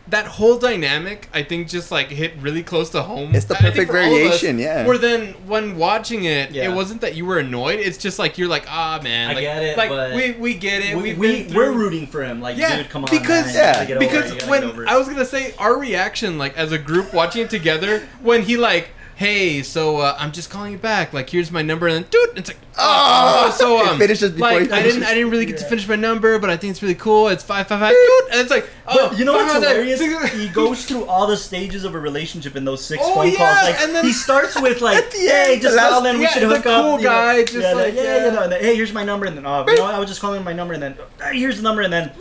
That whole dynamic, I think, just like hit really close to home. It's the perfect for all of us, variation, yeah. Where then, when watching it, Yeah. it wasn't that you were annoyed. It's just like you're like, ah, man. I like, get it, Like but we we get it. We, We've we, been we're rooting for him. Like, yeah, dude, come on, because man. Yeah, get over because it. When get over it. I was gonna say our reaction, like as a group watching it together, when he like, hey, so uh, I'm just calling you back. Like, here's my number, and then dude, it's like, Oh! oh, so [laughs] It um, finishes before like he I didn't. I didn't really get to finish my number, but I think it's really cool. It's five five five, dude, and it's like, oh, But you know five, what's five, five, hilarious? he [laughs] goes through all the stages of a relationship in those six Oh, phone yeah, calls. Like, and then- he starts [laughs] with like, At the "Hey, just the last- call in. We yeah, should the hook up." cool you know. just yeah, like, yeah, yeah. you know. And then, hey, here's my number, and then, oh, you know, I was just calling my number, and then "Ah, here's the number, and then.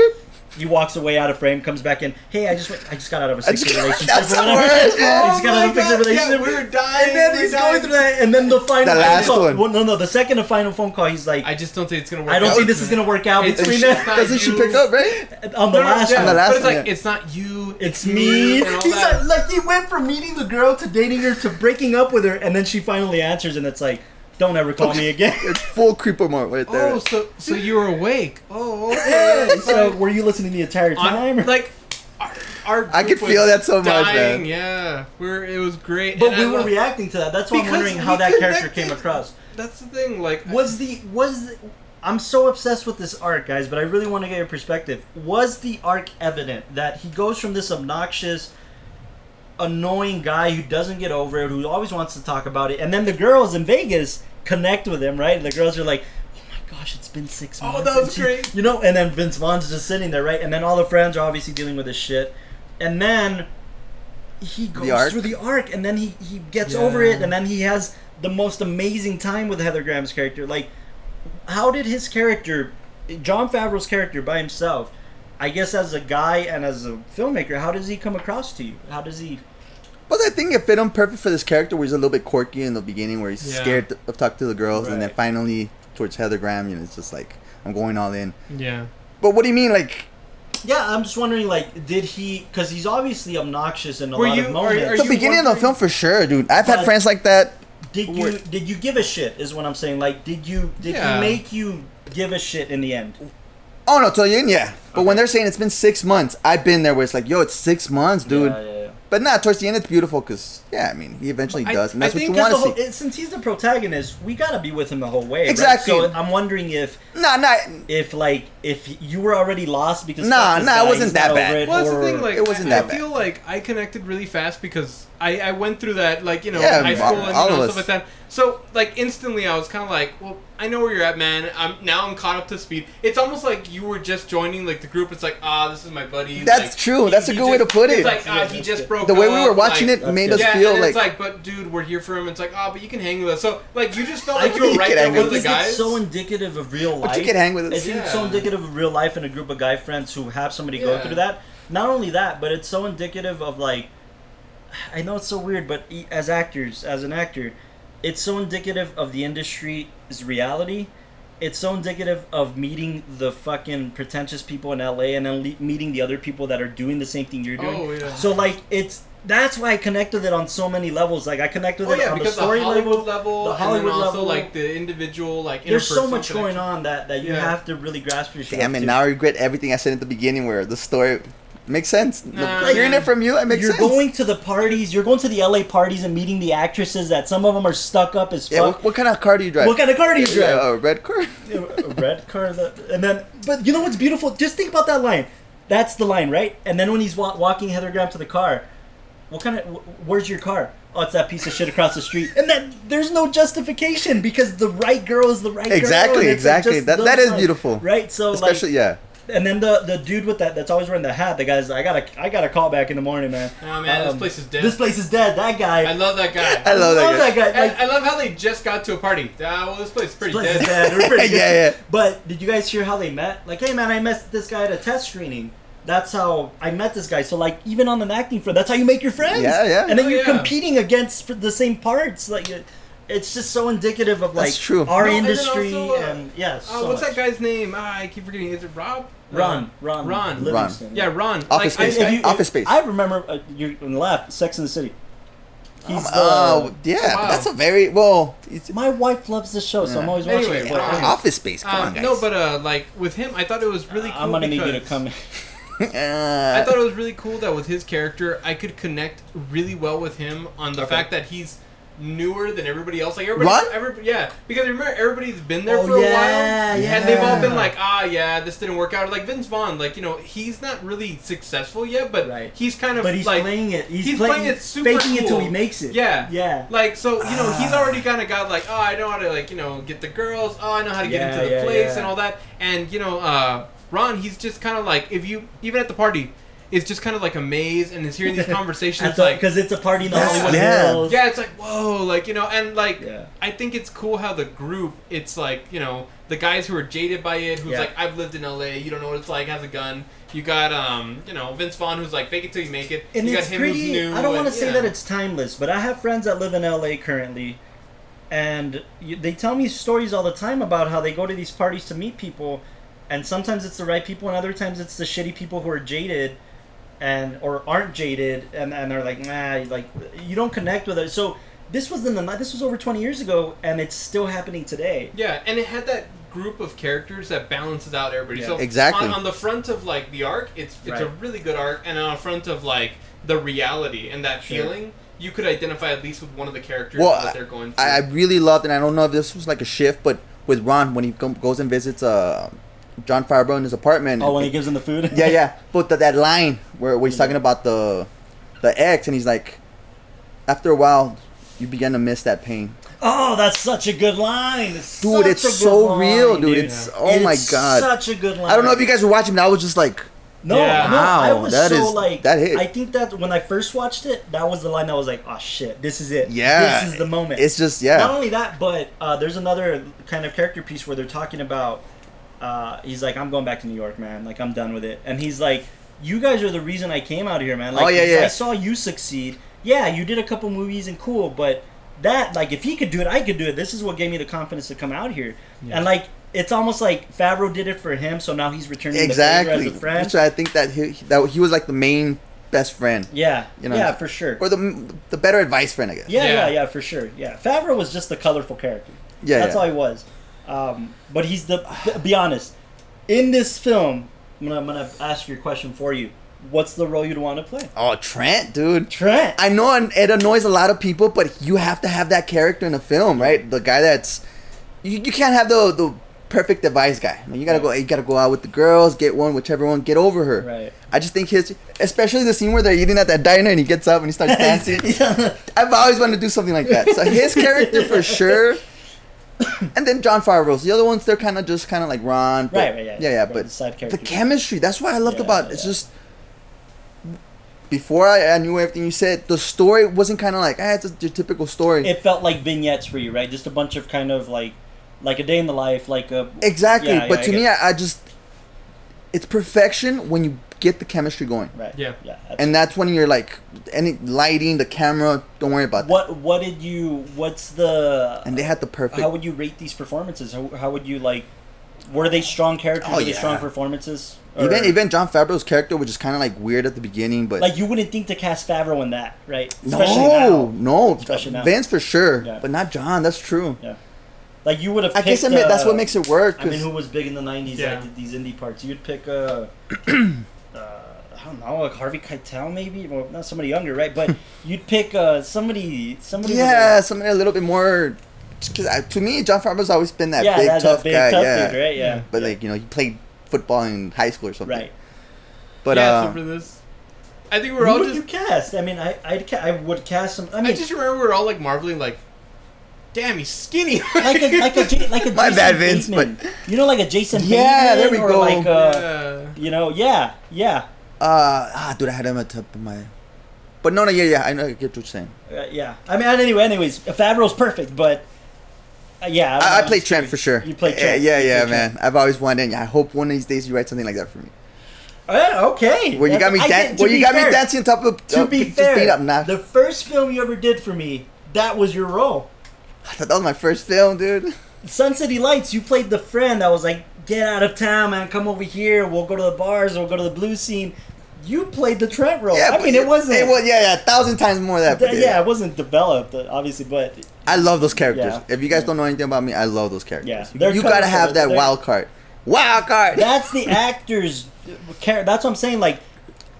He walks away out of frame, comes back in. Hey, I just went, I just got out of a six-year relationship. that's or the whatever." worst, Yeah, yeah. He's got Oh out my of a fixed oh God, relationship. yeah, we were dying, And then we he's died. going through that, and then the final. The last no, one. well, no, no, the second and final phone call. He's like, I just don't think it's gonna work. I don't out. think this is gonna work out It's between she- us. Doesn't she pick up, right? on the No, no, last yeah, On the last but it's one, like yeah. it's not you, It's me. He's like, like he went from meeting the girl to dating her to breaking up with her, and then she finally answers, and it's like, "Don't ever call me again." It's full creeper mode right there. Oh, so so you were awake? Oh, okay. [laughs] So were you listening the entire time? On, [laughs] like our, our I group could feel that so much, man. Yeah, we're it was great. but and we I were love- reacting to that. That's why I'm wondering how that character came across. That's the thing. Like Was the was the, I'm so obsessed with this arc, guys, but I really want to get your perspective. Was the arc evident that he goes from this obnoxious, annoying guy who doesn't get over it, who always wants to talk about it, and then the girls in Vegas connect with him, right? The girls are like, "Oh my gosh, it's been six Oh, months." that was she- great. You know, and then Vince Vaughn's just sitting there, right? And then all the friends are obviously dealing with this shit, and then he goes arc? through the arc, and then he he gets Yeah. over it, and then he has the most amazing time with Heather Graham's character. Like, how did his character, Jon Favreau's character by himself, I guess as a guy and as a filmmaker, how does he come across to you? How does he? But I think it fit him perfect for this character where he's a little bit quirky in the beginning, where he's Yeah. scared of talking to the girls, and then finally towards Heather Graham, you know, it's just like I'm going all in. yeah. But what do you mean, like Yeah, I'm just wondering, like, did he? Because he's obviously obnoxious in a Were lot you- of are- moments. are the you beginning of the film for sure, dude? I've had friends like that. did you did you give a shit? Is what I'm saying. Like, did you did Yeah. he make you give a shit in the end? Oh no, to you, yeah. But when they're saying it's been six months, I've been there where it's like, yo, it's six months, dude. Yeah, yeah, yeah. But not towards the end, it's beautiful because yeah, I mean, he eventually I- does, and I that's what you think want to see. whole- it- since he's the protagonist, we gotta be with him the whole way. right? Exactly. So I'm wondering if Nah, nah. if like if you were already lost because Nah, fuck this nah, it wasn't that bad. it, Well, that's the thing. Like, It wasn't I, that I feel like I connected really fast because I, I went through that, like you know, Yeah, high all- school and all you of know, us. stuff like that. So like instantly, I was kind of like, well, I know where you're at, man. I'm now I'm caught up to speed. It's almost like you were just joining like the group. It's like, ah, this is my buddy. That's like, true. he- That's a he good way just- to put It's it. like, ah, Yeah, he just good. broke. the way we were watching like, it made us yeah, feel and like it's like, but dude, we're here for him. It's like, oh, but you can hang with us. So like, you just felt I like you were right there with I the think guys. it's so indicative of real life. But you can hang with us. think it's so indicative of real life in a group of guy friends who have somebody go through that. Not only that, but it's so indicative of like, I know it's so weird, but e- as actors, as an actor, it's so indicative of the industry's reality. It's so indicative of meeting the fucking pretentious people in LA and then le- meeting the other people that are doing the same thing you're doing. Oh yeah. So like it's that's why I connect with it on so many levels. Like I connect with Oh it yeah, on the because the story Hollywood level. level, the Hollywood then also level. like the individual, like There's so interpersonal much going on that that you Yeah. have to really grasp yourself. damn it. to. Now I regret everything I said at the beginning, where the story makes sense. The- Nah, hearing man. it from you, it makes sense. you're going to the parties. You're going to the LA parties and meeting the actresses that some of them are stuck up as yeah. fuck. What, what kind of car do you drive? What kind of car do you Yeah, drive? a red car. [laughs] a red car, and then but you know what's beautiful? Just think about that line. That's the line, right? And then when he's wa- walking Heather Graham to the car, what kind of? wh- Where's your car? Oh, it's that piece of shit across the street. And then there's no justification because the right girl is the right girl. Exactly, and it's like exactly. That- that is line, beautiful. right? So Especially, like, yeah. And then the the dude with that that's always wearing the hat. The guy's I got a I got a call back in the morning, man. Oh man, this Um, place is dead. This place is dead. That guy. I love that guy. I love that guy. guy. And Like, I love how they just got to a party. Ah, well, this place is pretty place dead. is dead. We're pretty [laughs] good. Yeah, yeah. But did you guys hear how they met? Like, hey man, I met this guy at a test screening. That's how I met this guy. So like, even on an acting front, that's how you make your friends. Yeah, yeah. And then Oh, you're yeah. competing against for the same parts. Like, it- it's just so indicative of like true. our No, and industry also, uh, and yeah. Oh, so what's much. that guy's name? Ah, I keep forgetting. Is it Rob? Ron, Ron, Ron. Livingston. Yeah, Ron. Office like, I- Space If guy. you- if- Office Space. I remember uh, you laughed. Sex in the City. He's the. Oh yeah, Wow. that's a very well. It's, my wife loves this show, so I'm Yeah. always watching Anyway, it. But, uh, Office Space. Come Uh, on, guys. no, but uh, like with him, I thought it was really cool. I'm gonna need you to come. [laughs] Uh, I thought it was really cool that with his character, I could connect really well with him on the Okay. fact that he's newer than everybody else. Like everybody, Ron? everybody yeah, because remember everybody's been there Oh, for a yeah, while, and they've all been like, ah, yeah, this didn't work out. Like Vince Vaughn, like you know, he's not really successful yet, but Right. he's kind of But he's like playing it. He's, he's playing, playing it super faking it till he makes it. Yeah. Yeah. Like so, you know, he's Ah. already kind of got like, oh, I know how to like, you know, get the girls. Oh, I know how to get into the yeah, place yeah. and all that. And you know, uh, Ron, he's just kind of like, if you even at the party, it's just kind of like a maze, and is hearing these [laughs] conversations like, because it's a party in the Yeah. Hollywood Yeah. Hills. yeah, it's like whoa, like you know, and like Yeah. I think it's cool how the group, it's like you know, the guys who are jaded by it, who's Yeah. like, I've lived in L.A., you don't know what it's like, has a gun. You got um, you know, Vince Vaughn, who's like, fake it till you make it. and you it's got him pretty. who's new. I don't want to say yeah. that it's timeless, but I have friends that live in LA currently, and you, they tell me stories all the time about how they go to these parties to meet people, and sometimes it's the right people, and other times it's the shitty people who are jaded, and or aren't jaded, and and they're like, nah, like you don't connect with it. So this was in the this was over twenty years ago, and it's still happening today. Yeah, and it had that group of characters that balances out everybody. Yeah. So Exactly. on, on the front of like the arc, it's it's a really good arc, and on the front of like the reality and that Sure. feeling, you could identify at least with one of the characters Well, and what they're going through. I, I really loved, and I don't know if this was like a shift, but with Ron when he go- goes and visits uh, Jon Favreau in his apartment. Oh, when he gives him the food. [laughs] yeah, yeah. [laughs] But the, that line where, where he's talking about the the ex, and he's like, after a while, you begin to miss that pain. Oh, that's such a good line. It's Dude, such it's a good so line, real, dude. It's oh my god. such a good line. I don't know if you guys were watching, but I was just like, No, Yeah. no, I was that so is- like that hit. I think that when I first watched it, that was the line that was like, "Oh shit, this is it. yeah, this is the moment." It's just yeah. Not only that, but uh, there's another kind of character piece where they're talking about. Uh, he's like, "I'm going back to New York, man. Like, I'm done with it." And he's like, "You guys are the reason I came out here, man. Like, Oh, yeah, yeah. I saw you succeed. Yeah, you did a couple movies and cool, but that like if he could do it, I could do it. This is what gave me the confidence to come out here. Yeah. And like, it's almost like Favreau did it for him, so now he's returning exactly. the favor as a friend. So I think that he that he was like the main best friend, Yeah, You know, yeah, for sure. or the the better advice friend, I guess. Yeah, yeah, Yeah. yeah, for sure. Yeah, Favreau was just a colorful character. yeah. That's yeah. all he was. Um, but he's the. Be honest, in this film, I'm gonna, I'm gonna ask your question for you. What's the role you'd want to play? Oh, Trent, dude. Trent. I know it annoys a lot of people, but you have to have that character in a film, right? The guy that's you, you can't have the the perfect advice guy. You gotta go. You gotta go out with the girls, get one, whichever one, get over her. Right. I just think his, especially the scene where they're eating at that diner and he gets up and he starts [laughs] dancing. yeah. I've always wanted to do something like that. So his character for [laughs] sure. [coughs] And then Jon Favreau's. The other ones, they're kind of just kind of like Ron. but- Right, right, yeah, yeah, yeah. But the the chemistry. That's what I loved Yeah, about. It's yeah. just before I, I knew everything you said. The story wasn't kind of like ah, it's a, your typical story. it felt like vignettes for you, right? Just a bunch of kind of like, like a day in the life, like a. exactly. Yeah, but to I me, I, I just it's perfection when you get the chemistry going. Right. Yeah. Yeah. that's- And that's when you're like any lighting, the camera. Don't worry about that. what what did you? What's the? And they had the perfect. How would you rate these performances? How, how would you like? Were they strong characters? Oh, were they yeah. strong performances? Or- Even even Jon Favreau's character which is kind of like weird at the beginning, but like you wouldn't think to cast Favreau in that, right? no, now. no, Especially now. Vince for sure, Yeah. but not Jon. That's true. Yeah. Like you would have. I guess picked, admit, that's uh, what makes it work. I mean, 'cause- who was big in the '90s Yeah. that did these indie parts? You'd pick uh, uh, [clears throat] I don't know, like Harvey Keitel maybe. Well, not somebody younger, right? But [laughs] you'd pick uh, somebody, somebody. with yeah, a- something a little bit more. Because to me, Jon Favreau's always been that yeah, big that, tough that big guy. tough yeah, dude, right? Yeah. but yeah. like you know, he played football in high school or something. right. But yeah, uh, so for this, I think we're Who all would just. you cast? I mean, I I'd ca- I would cast some. I mean, I mean, just remember we are all like marveling, like, "Damn, he's skinny." [laughs] like a like a J- like a [laughs] My Jason bad, Vince, Bateman. you know, like a Jason. Yeah, there we or go. Like uh, yeah. you know, yeah, yeah, uh, ah, dude, I had him at the top of my. But no, no, yeah, yeah, I know, I get what you're saying. uh, yeah. I mean, anyway, anyways, Favreau's perfect, but. Uh, yeah, I, I played know. Trent for sure. You played Yeah, Trent. Yeah, yeah, man. Trent. I've always wanted. I hope one of these days you write something like that for me. Yeah, okay. Where you got me, I dan- to you got fair- me dancing on top of. To uh, be just being fair, obnoxious. the first film you ever did for me, that was your role. I thought that was my first film, dude. Sun City Lights, you played the friend that was like get out of town, man. Come over here. We'll go to the bars. We'll go to the blue scene. You played the Trent role. Yeah, I mean, it wasn't. It was yeah, yeah, a thousand times more that. th- yeah, it wasn't developed, uh, obviously, but I love those characters. Yeah. If you guys don't know anything about me, I love those characters. Yeah. You- They're you coming gotta have that They're- wild card. Wild card. that's the [laughs] actor's character. That's what I'm saying. Like,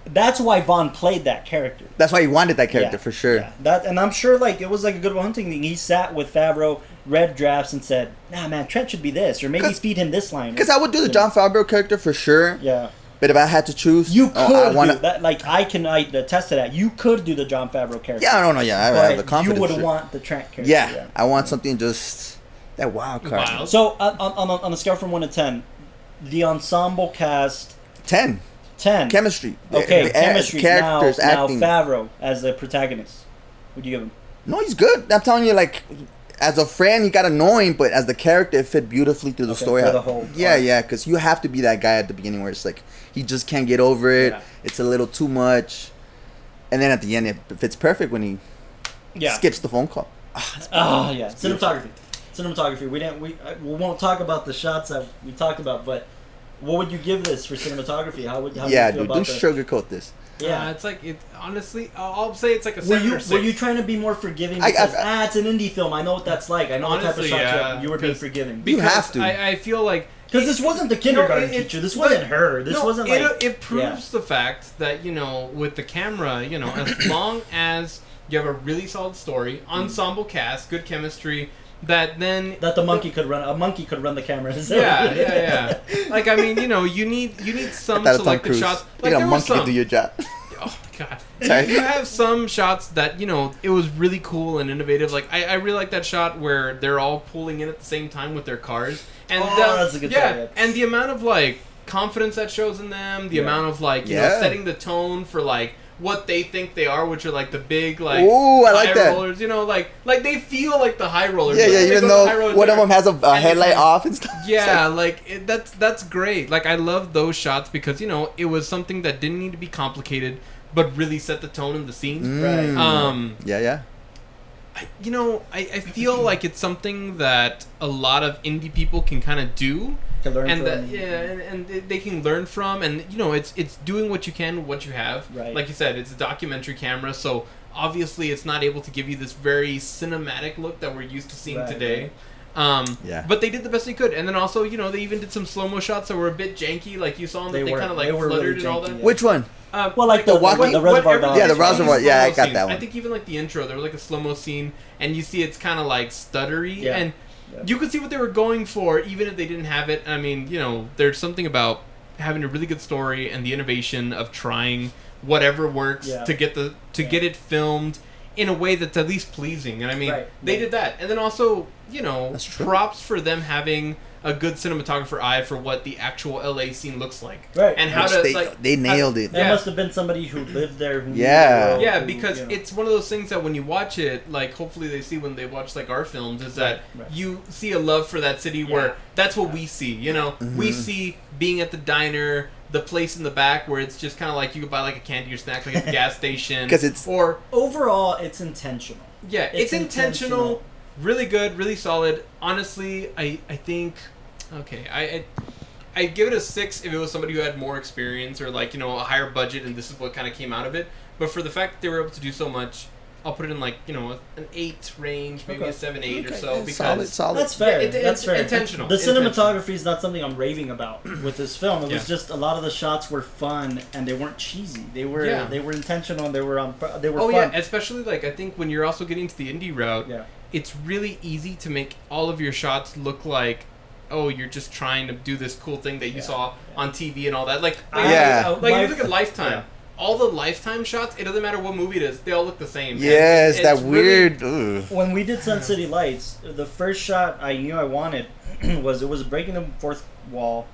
that's why Vaughn played that character. That's why he wanted that character Yeah, for sure. Yeah, that and I'm sure like it was like a good hunting thing. He sat with Favreau, read drafts, and said, "Nah, man, Trent should be this, or maybe feed him this line." Because I would do the Jon Favreau character for sure. Yeah, But if I had to choose, you oh, could I wanna, do that. Like I can I attest to that. You could do the Jon Favreau character. Yeah, I don't know. Yeah, I have the confidence. you would want the Trent character. Yeah, I want something just that wild card. Wild. So uh, on, on, on a scale from one to ten, the ensemble cast Ten ten. chemistry. Okay, The- the- chemistry. characters, now, acting. now Favreau as the protagonist. Would you give him? no, he's good. I'm telling you, like. As a friend, he got annoying, but as the character, it fit beautifully through the Okay, story. for the whole yeah, arc. yeah, because you have to be that guy at the beginning where it's like he just can't get over it. Yeah. It's a little too much, and then at the end, it fits perfect when he Yeah. skips the phone call. Oh yeah, cinematography. Cinematography. We didn't. We uh, we won't talk about the shots that we talked about, but what would you give this for cinematography? How would how yeah, would you dude, feel don't about that? sugarcoat this. Yeah. Uh, it's like it. Honestly, I'll, I'll say it's like a were you or were you trying to be more forgiving because I- ah it's an indie film I know what that's like I know what Honestly, type of shots you, yeah, have. you were being 'cause- forgiving You have to. I, I feel like because this wasn't the kindergarten No, it- it- teacher this but- wasn't her this no, wasn't like it proves the fact that you know with the camera you know as long as you have a really solid story ensemble cast good chemistry that then that the monkey could run a monkey could run the camera yeah yeah [laughs] yeah like i mean you know you need you need some That Tom selected Cruise. shots you like got a there were monkey to do your job. [laughs] oh god [laughs] Sorry. you have some shots that you know it was really cool and innovative like i, I really like that shot where they're all pulling in at the same time with their cars and Oh, the- that's a good yeah shot, yeah. and the amount of like confidence that shows in them the Yeah. amount of like you Yeah. know setting the tone for like what they think they are which are like the big like Ooh, I like high that. rollers you know like like they feel like the high rollers Yeah, yeah. Even go to the high though one of them has a, a headlight come- off and stuff. Yeah, like- like it, that's that's great. Like I love those shots because you know it was something that didn't need to be complicated, but really set the tone in the scene. Mm. Um, yeah, yeah. I, you know, I, I feel like it's something that a lot of indie people can kind of do, to learn and from. that yeah, and, and they- can learn from, and you know, it's it's doing what you can, what you have. Right. Like you said, it's a documentary camera, so obviously it's not able to give you this very cinematic look that we're used to seeing Right, today. Um, Yeah. But they did the best they could, and then also, you know, they even did some slow mo shots that were a bit janky. Like you saw them, They that they kind of like fluttered really and all janky, that. yeah. Which one? Um, Well, like the the, walking- the, reservoir everything- dogs. Yeah, the it's one reservoir- yeah, I got scenes. that one. I think even like the intro, there was like a slow mo scene, and you see it's kind of like stuttery, Yeah. and Yeah. you could see what they were going for, even if they didn't have it. I mean, you know, there's something about having a really good story and the innovation of trying whatever works Yeah. to get the to Yeah. get it filmed in a way that's at least pleasing. And I mean, Right. they Yeah. did that, and then also, you know, props for them having a good cinematographer eye for what the actual LA scene looks like, Right. and how Which to they, like they nailed it. That Yeah. must have been somebody who lived there. Who Yeah. the Yeah, who, because you know. it's one of those things that when you watch it, like hopefully they see when they watch like our films, is that Right, right. you see a love for that city Yeah. where that's what we see. You know, we mm-hmm. see being at the diner, the place in the back where it's just kind of like you could buy like a candy or snack like at the [laughs] gas station, because it's- or overall it's intentional. yeah, It's it's, intentional, intentional. Really good, really solid. Honestly, I I think okay, I. I I give it a six if it was somebody who had more experience or like you know a higher budget and this is what kind of came out of it. But for the fact that they were able to do so much, I'll put it in like you know an eight range, maybe Okay. a seven, eight or so because solid, solid. That's fair. it- That's it's fair. intentional. The cinematography is not something I'm raving about [clears throat] with this film. It was just a lot of the shots were fun and they weren't cheesy. They were Yeah. they were intentional and they were on they were Oh fun. yeah, especially like I think when you're also getting to the indie route, Yeah. It's really easy to make all of your shots look like oh you're just trying to do this cool thing that you Yeah, saw yeah. on TV and all that. Like, I- like, Yeah. I- like my- you look at Lifetime. yeah. All the Lifetime shots, it doesn't matter what movie it is, they all look the same. And yes, it's that really- weird. ugh. When we did Sun City Lights, the first shot I knew I wanted [clears throat] was it was breaking the fourth wall.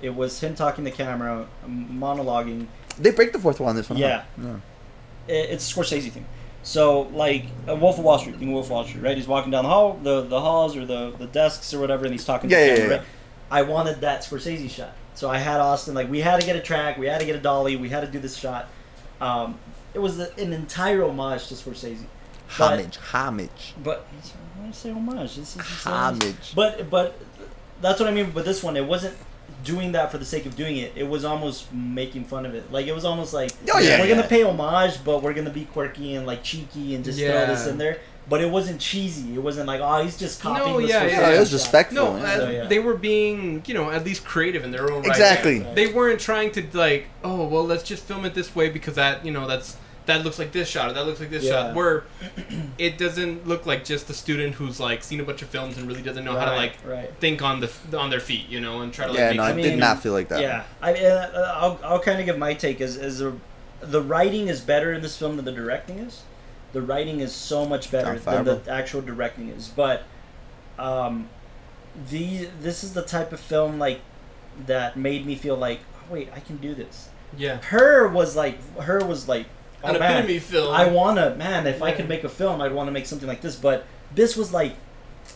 It was him talking to camera, monologuing. They break the fourth wall in this one. huh? Yeah. It- It's a Scorsese thing. So like a Wolf of Wall Street, of Wolf of Wall Street, right? He's walking down the hall, the the halls or the the desks or whatever, and he's talking Yeah, to yeah, camera. yeah. Right? I wanted that Scorsese shot, so I had Austin like we had to get a track, we had to get a dolly, we had to do this shot. Um, it was a, an entire homage to Scorsese. But- Homage, homage, But I say homage, this is homage. But but that's what I mean But this one. It wasn't doing that for the sake of doing it. It was almost making fun of it. Like it was almost like Oh, yeah, we're yeah. gonna pay homage, but we're gonna be quirky and like cheeky and just throw this in there. But it wasn't cheesy. It wasn't like oh he's just copying. No, this yeah, yeah, Yeah, it was respectful. No, So, yeah. they were being, you know, at least creative in their own right. Exactly. Right. They weren't trying to like, oh, well, let's just film it this way because that, you know, that's that looks like this shot or that looks like this Yeah. shot. Where [clears throat] it doesn't look like just a student who's like seen a bunch of films and really doesn't know how to like right. think on the on their feet, you know, and try to like Yeah, make no, I it something- did not feel like that. Yeah, I uh, I'll I'll kind of give my take as as the the writing is better in this film than the directing is. The writing is so much better than the actual directing is, but um, the this is the type of film like that made me feel like oh, wait I can do this. yeah, Her was like her was like oh an man epitome film. I wanna man if I could make a film I'd want to make something like this, but this was like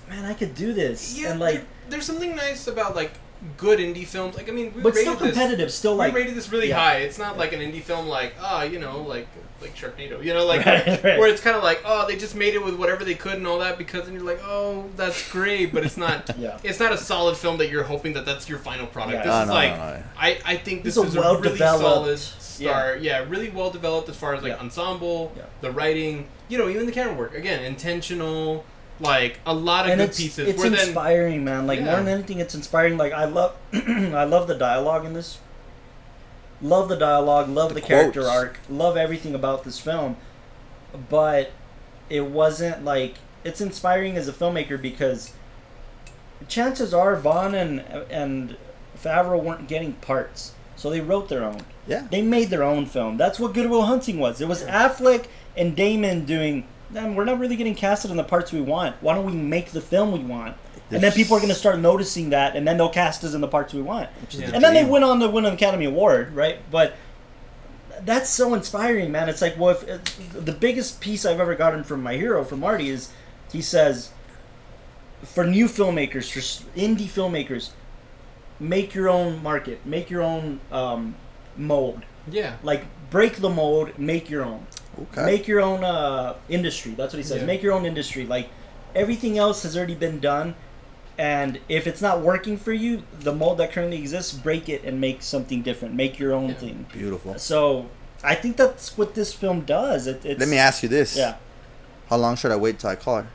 man I could do this. Yeah, and like there- there's something nice about like good indie films. Like I mean, we but rated still this. competitive, still like we rated this really yeah. high. It's not like an indie film like ah, you know, like like Sharknado. You know, like [laughs] Right, right. where it's kind of like oh, they just made it with whatever they could and all that because and you're like oh, that's great, but it's not. [laughs] yeah. It's not a solid film that you're hoping that that's your final product. Yeah. This Oh, is no, like no, no. I I think this It's a is a really well-developed- solid start. Yeah. really well developed as far as like Yeah. ensemble, Yeah. the writing, you know, even the camera work. Again, intentional. Like a lot of and good it's, pieces. it's where then inspiring, man. Like more than anything, it's inspiring. Like I love, [clears throat] I love the dialogue in this. Love the dialogue. Love The the, character arc. Love everything about this film, but it wasn't like it's inspiring as a filmmaker because chances are Vaughn and and Favreau weren't getting parts, so they wrote their own. Yeah. They made their own film. That's what Good Will Hunting was. It was Affleck and Damon doing. Man, we're not really getting casted in the parts we want. Why don't we make the film we want? And then people are going to start noticing that, and then they'll cast us in the parts we want. Which is Yeah. the And then they dream. went on to win an Academy Award, right? But that's so inspiring, man. It's like, well, if, it's- the biggest piece I've ever gotten from my hero, from Marty, is he says, for new filmmakers, for indie filmmakers, make your own market, make your own um, mold. yeah. Like, break the mold, make your own. Okay. Make your own uh, industry. That's what he says. Yeah. Make your own industry. Like, everything else has already been done. And if it's not working for you, the mold that currently exists, break it and make something different. Make your own Yeah. thing. Beautiful. So, I think that's what this film does. It, it's, Let me ask you this. Yeah, How long should I wait till I call her?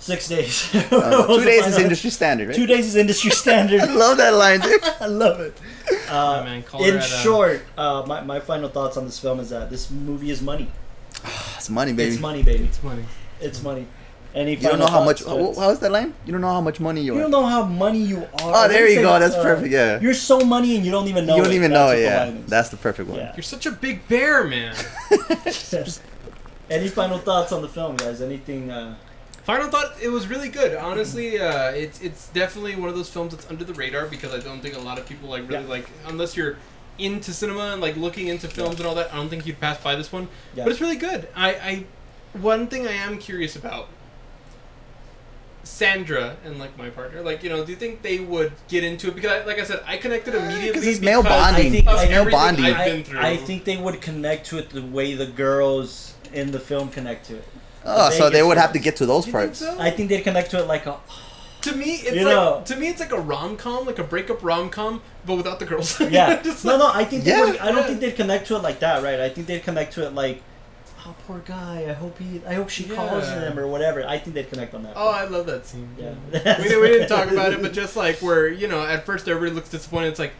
Six days. [laughs] Uh, two days is industry standard, right? Two days is industry standard. [laughs] I love that line, dude. [laughs] I love it. Uh, Yeah, man, in uh, short, uh, my, my final thoughts on this film is that this movie is money. [sighs] It's money, baby. It's money, baby. It's money. It's money. Any You don't know how much. thoughts? How, how's that line? You don't know how much money you are. You are. don't know how money you are. Oh, there you go. That's perfect. Yeah. You're so money and you don't even know. you don't it. even That's know it. Yeah. That's the perfect one. Yeah. You're such a big bear, man. Any final thoughts on the film, guys? Anything? Uh, Final thought: It was really good. Honestly, uh, it's it's definitely one of those films that's under the radar because I don't think a lot of people like really Yeah. like unless you're into cinema and like looking into films and all that. I don't think you'd pass by this one. Yeah. But it's really good. I, I one thing I am curious about. Sandra and like my partner, like you know, do you think they would get into it? Because, I, like I said, I connected immediately it's male because bonding. I think- of male everything bonding. I've I, been through. I think they would connect to it the way the girls in the film connect to it. Oh, The so they would have to get to those You think parts. so? I think they'd connect to it like a. To me, it's You like know. to me it's like a rom com, like a breakup rom com, but without the girls. Yeah. [laughs] Just no, like- no. I think they Yeah. would, I don't Yeah. think they'd connect to it like that, right? I think they'd connect to it like, oh, poor guy. I hope he. I hope she calls him or whatever. I think they'd connect on that. Oh, I love that scene. Yeah. we, we didn't talk [laughs] about it, but just like where you know, at first everybody looks disappointed. It's like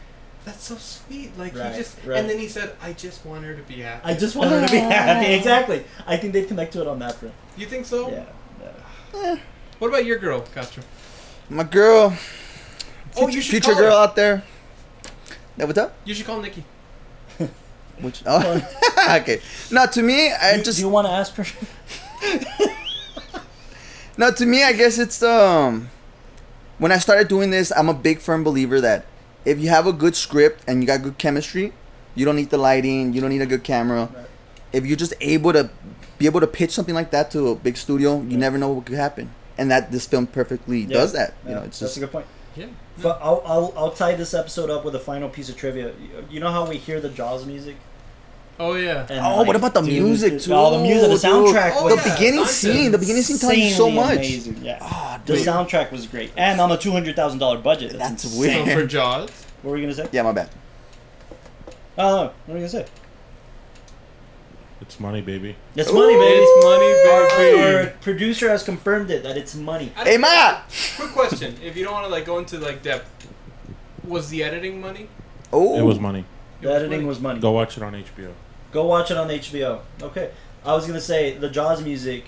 that's so sweet. Like Right, he just, right. and then he said, "I just want her to be happy." I just want her to be [laughs] happy. Exactly. I think they'd connect to it on that front. you think so? Yeah. yeah. What about your girl, Castro? My girl, Oh, you should future call girl her. out there. Yeah, what's up? You should call Nikki. [laughs] Which? Oh, [laughs] okay. No, to me, I Do- just do you want to ask her? no. To me, I guess it's um. When I started doing this, I'm a big firm believer that if you have a good script and you got good chemistry, you don't need the lighting, you don't need a good camera. Right. If you're just able to be able to pitch something like that to a big studio, you Yeah. never know what could happen. And that this film perfectly Yeah. does that. You know, it's that's just a good point. Yeah. But I'll, I'll, I'll tie this episode up with a final piece of trivia. You- You know how we hear the Jaws music? Oh yeah. And, Oh, what about the music, dude, Oh, the music, the soundtrack Oh, was the yeah, beginning Dante. scene, the beginning scene tells you so insanely much. Amazing. Yeah. Ah, The soundtrack was great, and on a two hundred thousand dollar budget. That's, That's weird. So for Jaws, What were you gonna say? Yeah, my bad. Oh, no. what were you gonna say? It's money, baby. It's Ooh. money, baby. it's money, baby. Our baby. producer has confirmed it that it's money. Hey, Matt. Quick question: If you don't want to like go into like depth, was the editing money? Oh, It was money. It The was editing money. was money. Go watch it on HBO. Go watch it on HBO. Okay. I was gonna say the Jaws music.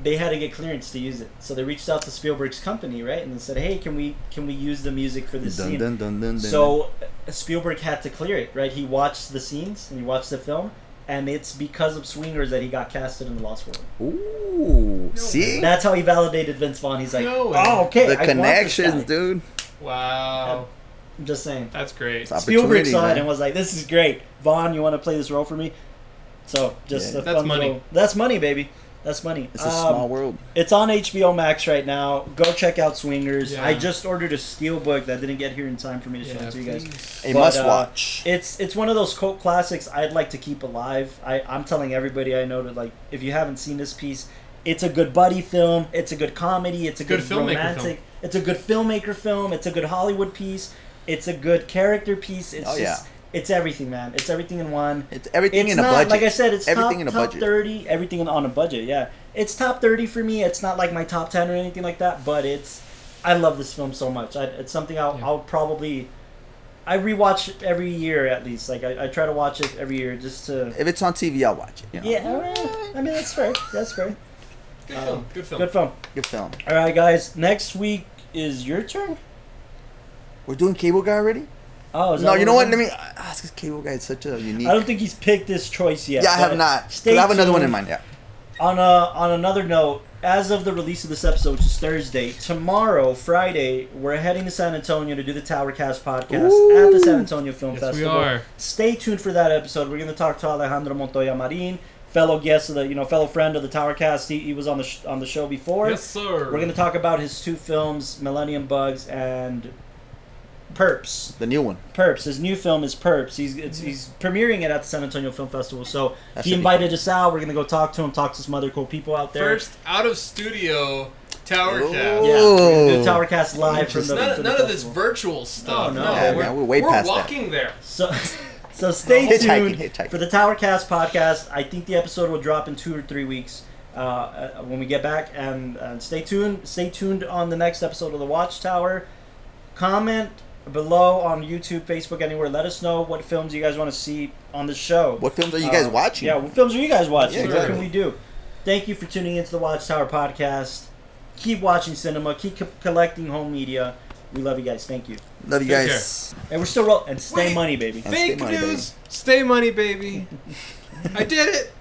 They had to get clearance to use it, so they reached out to Spielberg's company, right, and they said, "Hey, can we can we use the music for this Dun, scene?" dun, dun, dun, dun. So uh, Spielberg had to clear it, right? He watched the scenes and he watched the film, and it's because of Swingers that he got casted in The Lost World. Ooh, see That's how he validated Vince Vaughn. He's like, No "Oh, okay, the I want this connections, guy." dude. Wow, I'm just saying. that's great. It's Spielberg opportunity, saw it and was like, "This is great, Vaughn. You want to play this role for me?" So just Yeah. a That's fun money. little- that's money, baby. That's money. It's a Um, small world. It's on HBO Max right now. Go check out Swingers. Yeah. I just ordered a steelbook that didn't get here in time for me to show Yeah, it to you guys. please. A but, must uh, watch. It's it's one of those cult classics I'd like to keep alive. I, I'm telling everybody I know to like if you haven't seen this piece, it's a good buddy film. It's a good comedy. It's a Good good, filmmaker romantic. film. It's a good filmmaker film. It's a good Hollywood piece. It's a good character piece. It's Oh, just yeah. it's everything, man. It's everything in one. It's everything it's in a budget. like I said. It's everything top, in a top budget. thirty. Everything on a budget. Yeah, it's top thirty for me. It's not like my top ten or anything like that. But it's I love this film so much. I, it's something I'll, Yeah. I'll probably I rewatch it every year at least. Like I, I try to watch it every year just to. If it's on TV, I'll watch it. You know? Yeah, eh, I mean that's fair. That's fair. Good Um, film. Good film. Good film. Good film. All right, guys. Next week is your turn. We're doing Cable Guy already? Oh, is No, that you know what? Let doing? me ah, ask. Cause Cable Guy is such a unique. I don't think he's picked this choice yet. yeah, I have not. not. 'Cause Stay I have another one in mind. Yeah. On a on another note, as of the release of this episode, which is Thursday, tomorrow, Friday, we're heading to San Antonio to do the Towercast podcast at the San Antonio Film Yes, we Festival. are. Stay tuned for that episode. We're going to talk to Alejandro Montoya Marin, fellow guest of the you know fellow friend of the Towercast. He, he was on the sh- on the show before. Yes, sir. We're going to talk about his two films, Millennium Bugs and Perps. The new one. Perps. His new film is Perps. He's it's, he's premiering it at the San Antonio Film Festival. So That he invited us out. We're gonna go talk to him, talk to some other cool people out there. First out of studio tower Ooh. cast. yeah, we're do Oh. Towercast live from the, None, from the none of this virtual stuff. Oh, no. no, Yeah, we're, man, we're way we're past that. walking there. So, [laughs] so stay Hitchhiking, tuned hitchhiking. for the Towercast podcast. I think the episode will drop in two or three weeks uh, uh, when we get back. And, and stay tuned. Stay tuned on the next episode of the Watchtower. Comment below on YouTube, Facebook, anywhere. Let us know what films you guys want to see on the show. What films are you guys Uh, watching? Yeah, what films are you guys watching? Yeah, What can we do? Thank you for tuning into the Watchtower podcast. Keep watching cinema. Keep co- collecting home media. We love you guys. Thank you. Love you Take guys. And we're still rolling. And stay Wait. money, baby. And stay Fake money, baby. news. Stay money, baby. [laughs] I did it.